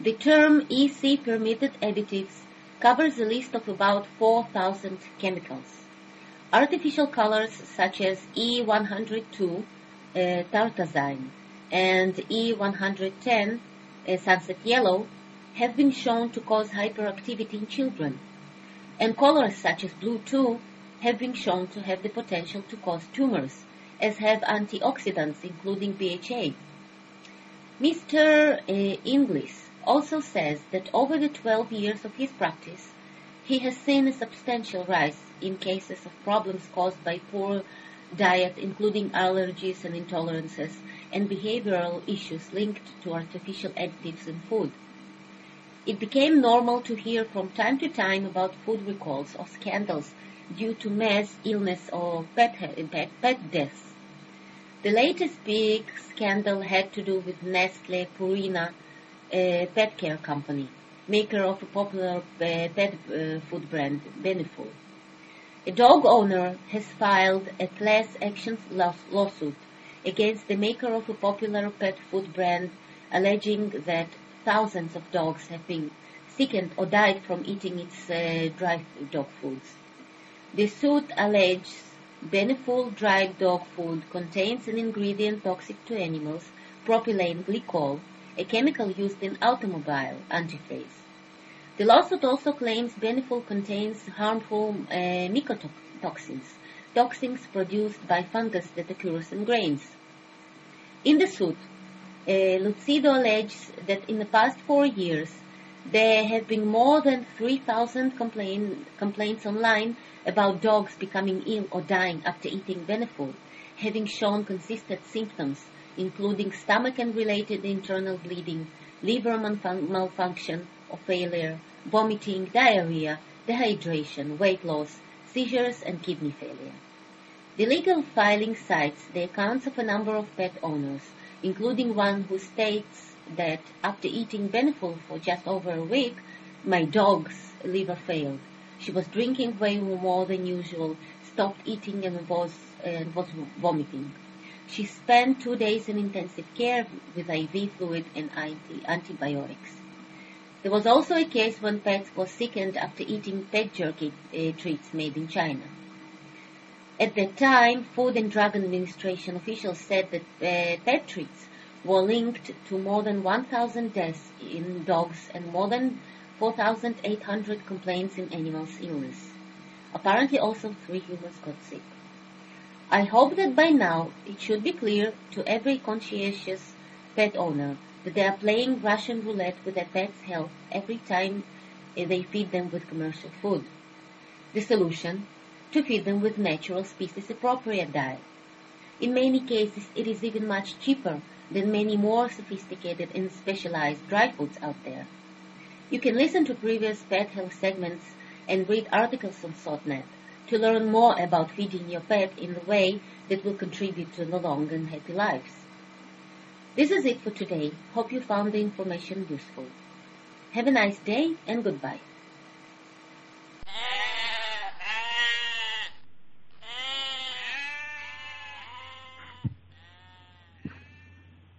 The term EC permitted additives covers a list of about 4,000 chemicals. Artificial colors such as E102 uh, tartrazine and E110 uh, sunset yellow have been shown to cause hyperactivity in children and colors such as blue 2 have been shown to have the potential to cause tumors, as have antioxidants including BHA. Mr. Uh, Inglis also says that over the 12 years of his practice, he has seen a substantial rise in cases of problems caused by poor diet, including allergies and intolerances, and behavioral issues linked to artificial additives in food. It became normal to hear from time to time about food recalls or scandals due to mass illness or pet, pet, pet deaths. The latest big scandal had to do with Nestle Purina uh, Pet Care Company, maker of a popular uh, pet uh, food brand, Beneful. A dog owner has filed a class action lawsuit against the maker of a popular pet food brand, alleging that thousands of dogs have been sickened or died from eating its uh, dry dog foods. The suit alleges Beneful dried dog food contains an ingredient toxic to animals, propylene glycol, a chemical used in automobile antifreeze. The lawsuit also claims Beneful contains harmful uh, mycotoxins, toxins produced by fungus that occurs in grains. In the suit, uh, Lucido alleges that in the past four years, there have been more than 3,000 complain, complaints online about dogs becoming ill or dying after eating Beneful, having shown consistent symptoms, including stomach and related internal bleeding, liver malfunction or failure, vomiting, diarrhea, dehydration, weight loss, seizures, and kidney failure. The legal filing cites the accounts of a number of pet owners including one who states that after eating Beneful for just over a week, my dog's liver failed. She was drinking way more than usual, stopped eating and was, and was vomiting. She spent two days in intensive care with IV fluid and antibiotics. There was also a case when pets were sickened after eating pet jerky uh, treats made in China. At that time, Food and Drug Administration officials said that uh, pet treats were linked to more than 1,000 deaths in dogs and more than 4,800 complaints in animals' illness. Apparently also three humans got sick. I hope that by now it should be clear to every conscientious pet owner that they are playing Russian roulette with their pet's health every time they feed them with commercial food. The solution to feed them with natural species appropriate diet. In many cases, it is even much cheaper than many more sophisticated and specialized dry foods out there. You can listen to previous pet health segments and read articles on SOTT.net to learn more about feeding your pet in a way that will contribute to the long and happy lives. This is it for today. Hope you found the information useful. Have a nice day and goodbye.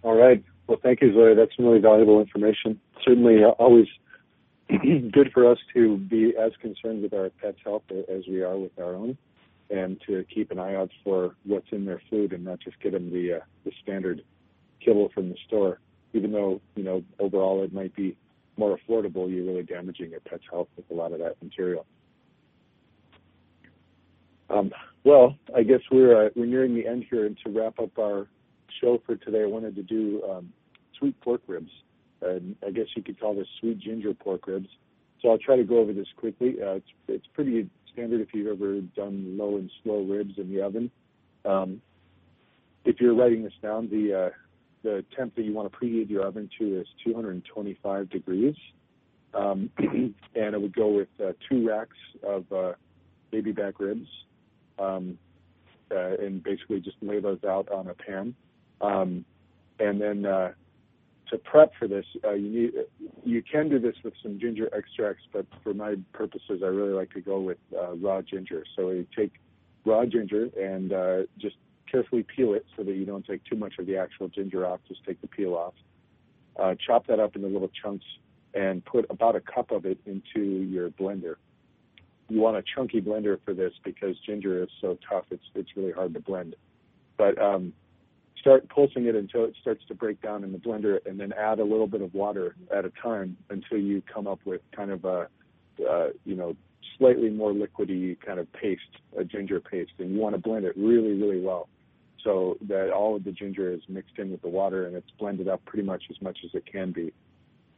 All right. Well, thank you, Zoya. That's some really valuable information. Certainly, uh, always [clears throat] good for us to be as concerned with our pets' health as we are with our own, and to keep an eye out for what's in their food and not just get them the uh, the standard kibble from the store. Even though you know overall it might be more affordable, you're really damaging your pet's health with a lot of that material. Um, well, I guess we're uh, we're nearing the end here, and to wrap up our show for today, I wanted to do um, sweet pork ribs. And I guess you could call this sweet ginger pork ribs. So I'll try to go over this quickly. Uh, it's it's pretty standard if you've ever done low and slow ribs in the oven. Um, if you're writing this down, the uh, the temp that you want to preheat your oven to is 225 degrees, um, [clears throat] and it would go with uh, two racks of uh, baby back ribs, um, uh, and basically just lay those out on a pan. Um, and then uh, to prep for this, uh, you need you can do this with some ginger extracts, but for my purposes, I really like to go with uh, raw ginger. So you take raw ginger and uh, just carefully peel it so that you don't take too much of the actual ginger off. Just take the peel off. Uh, chop that up into little chunks and put about a cup of it into your blender. You want a chunky blender for this because ginger is so tough; it's it's really hard to blend. But um, start pulsing it until it starts to break down in the blender, and then add a little bit of water at a time until you come up with kind of a, uh, you know, slightly more liquidy kind of paste, a ginger paste, and you want to blend it really, really well, so that all of the ginger is mixed in with the water and it's blended up pretty much as much as it can be,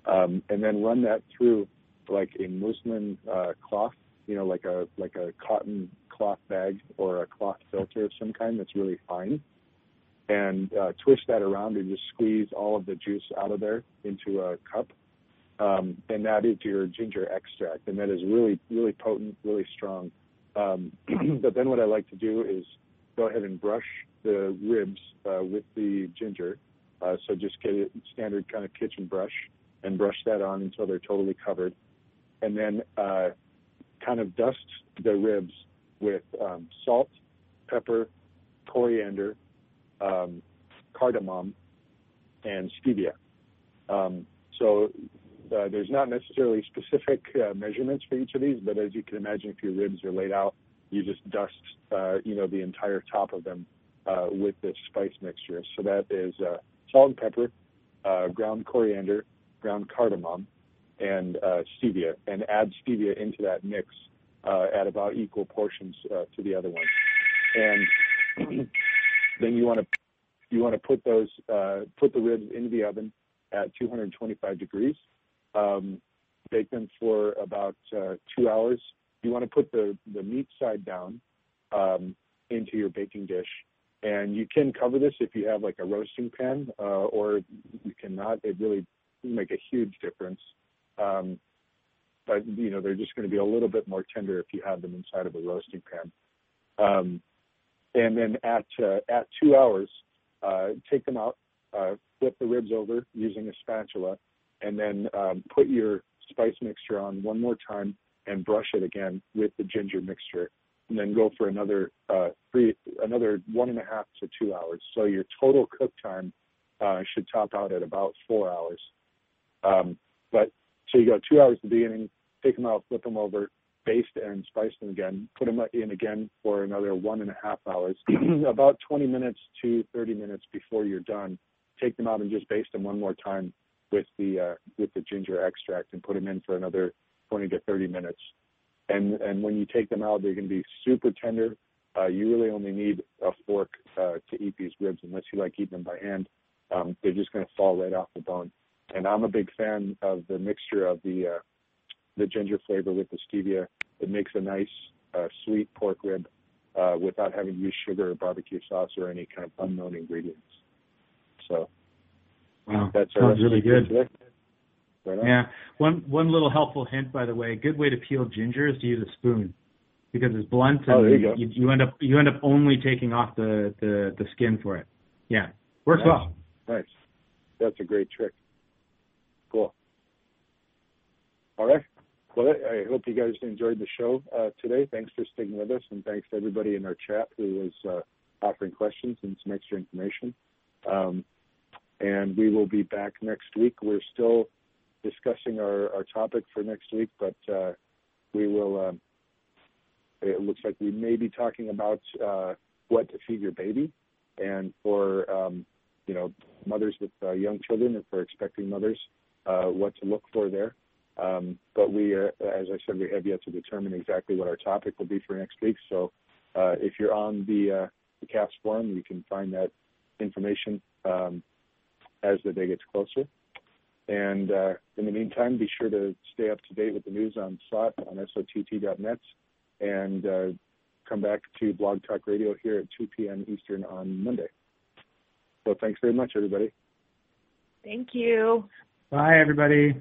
um, and then run that through like a muslin uh, cloth, you know, like a like a cotton cloth bag or a cloth filter of some kind that's really fine and uh, twist that around and just squeeze all of the juice out of there into a cup. Um, and that is your ginger extract, and that is really, really potent, really strong. Um, [clears throat] but then what I like to do is go ahead and brush the ribs uh, with the ginger. Uh, so just get a standard kind of kitchen brush and brush that on until they're totally covered. And then uh, kind of dust the ribs with um, salt, pepper, coriander, um, cardamom, and stevia. Um, so uh, there's not necessarily specific uh, measurements for each of these, but as you can imagine, if your ribs are laid out, you just dust, uh, you know, the entire top of them uh, with this spice mixture. So that is uh, salt and pepper, uh, ground coriander, ground cardamom, and stevia, and add stevia into that mix at about equal portions to the other ones. And [clears throat] then you want to you want to put those uh, put the ribs into the oven at 225 degrees. Um, bake them for about uh, two hours. You want to put the the meat side down um, into your baking dish, and you can cover this if you have like a roasting pan, uh, or you cannot. It really make a huge difference. Um, but you know they're just going to be a little bit more tender if you have them inside of a roasting pan. Um, and then at uh, at two hours, uh, take them out, uh, flip the ribs over using a spatula, and then um, put your spice mixture on one more time and brush it again with the ginger mixture, and then go for another uh, three, another one and a half to two hours. So your total cook time uh, should top out at about four hours. Um, but so you go two hours at the beginning, take them out, flip them over, baste and spice them again, put them in again for another one and a half hours, [clears throat] about 20 minutes to 30 minutes before you're done. Take them out and just baste them one more time with the uh, with the ginger extract and put them in for another 20 to 30 minutes. And and when you take them out, they're going to be super tender. Uh, you really only need a fork uh, to eat these ribs, unless you like eating them by hand. Um, they're just going to fall right off the bone. And I'm a big fan of the mixture of the uh, the ginger flavor with the stevia. It makes a nice uh, sweet pork rib uh, without having to use sugar or barbecue sauce or any kind of unknown ingredients. So wow, that's sounds really good. Right yeah, one one little helpful hint, by the way, a good way to peel ginger is to use a spoon because it's blunt and oh, you, you, you, end up you end up only taking off the the, the skin for it. Yeah, works nice. well. Nice, that's a great trick. Cool. All right. Well, I hope you guys enjoyed the show uh, today. Thanks for sticking with us, and thanks to everybody in our chat who was uh, offering questions and some extra information. Um, and we will be back next week. We're still discussing our, our topic for next week, but uh, we will. Um, it looks like we may be talking about uh, what to feed your baby, and for um, you know mothers with uh, young children, and for expecting mothers, uh, what to look for there. Um, but we, uh, as I said, we have yet to determine exactly what our topic will be for next week. So Uh, if you're on the, uh, the CAPS forum, you can find that information um, as the day gets closer. And uh, in the meantime, be sure to stay up to date with the news on SOTT on SOTT.net and uh, come back to Blog Talk Radio here at 2 p.m. Eastern on Monday. So thanks very much, everybody. Thank you. Bye, everybody.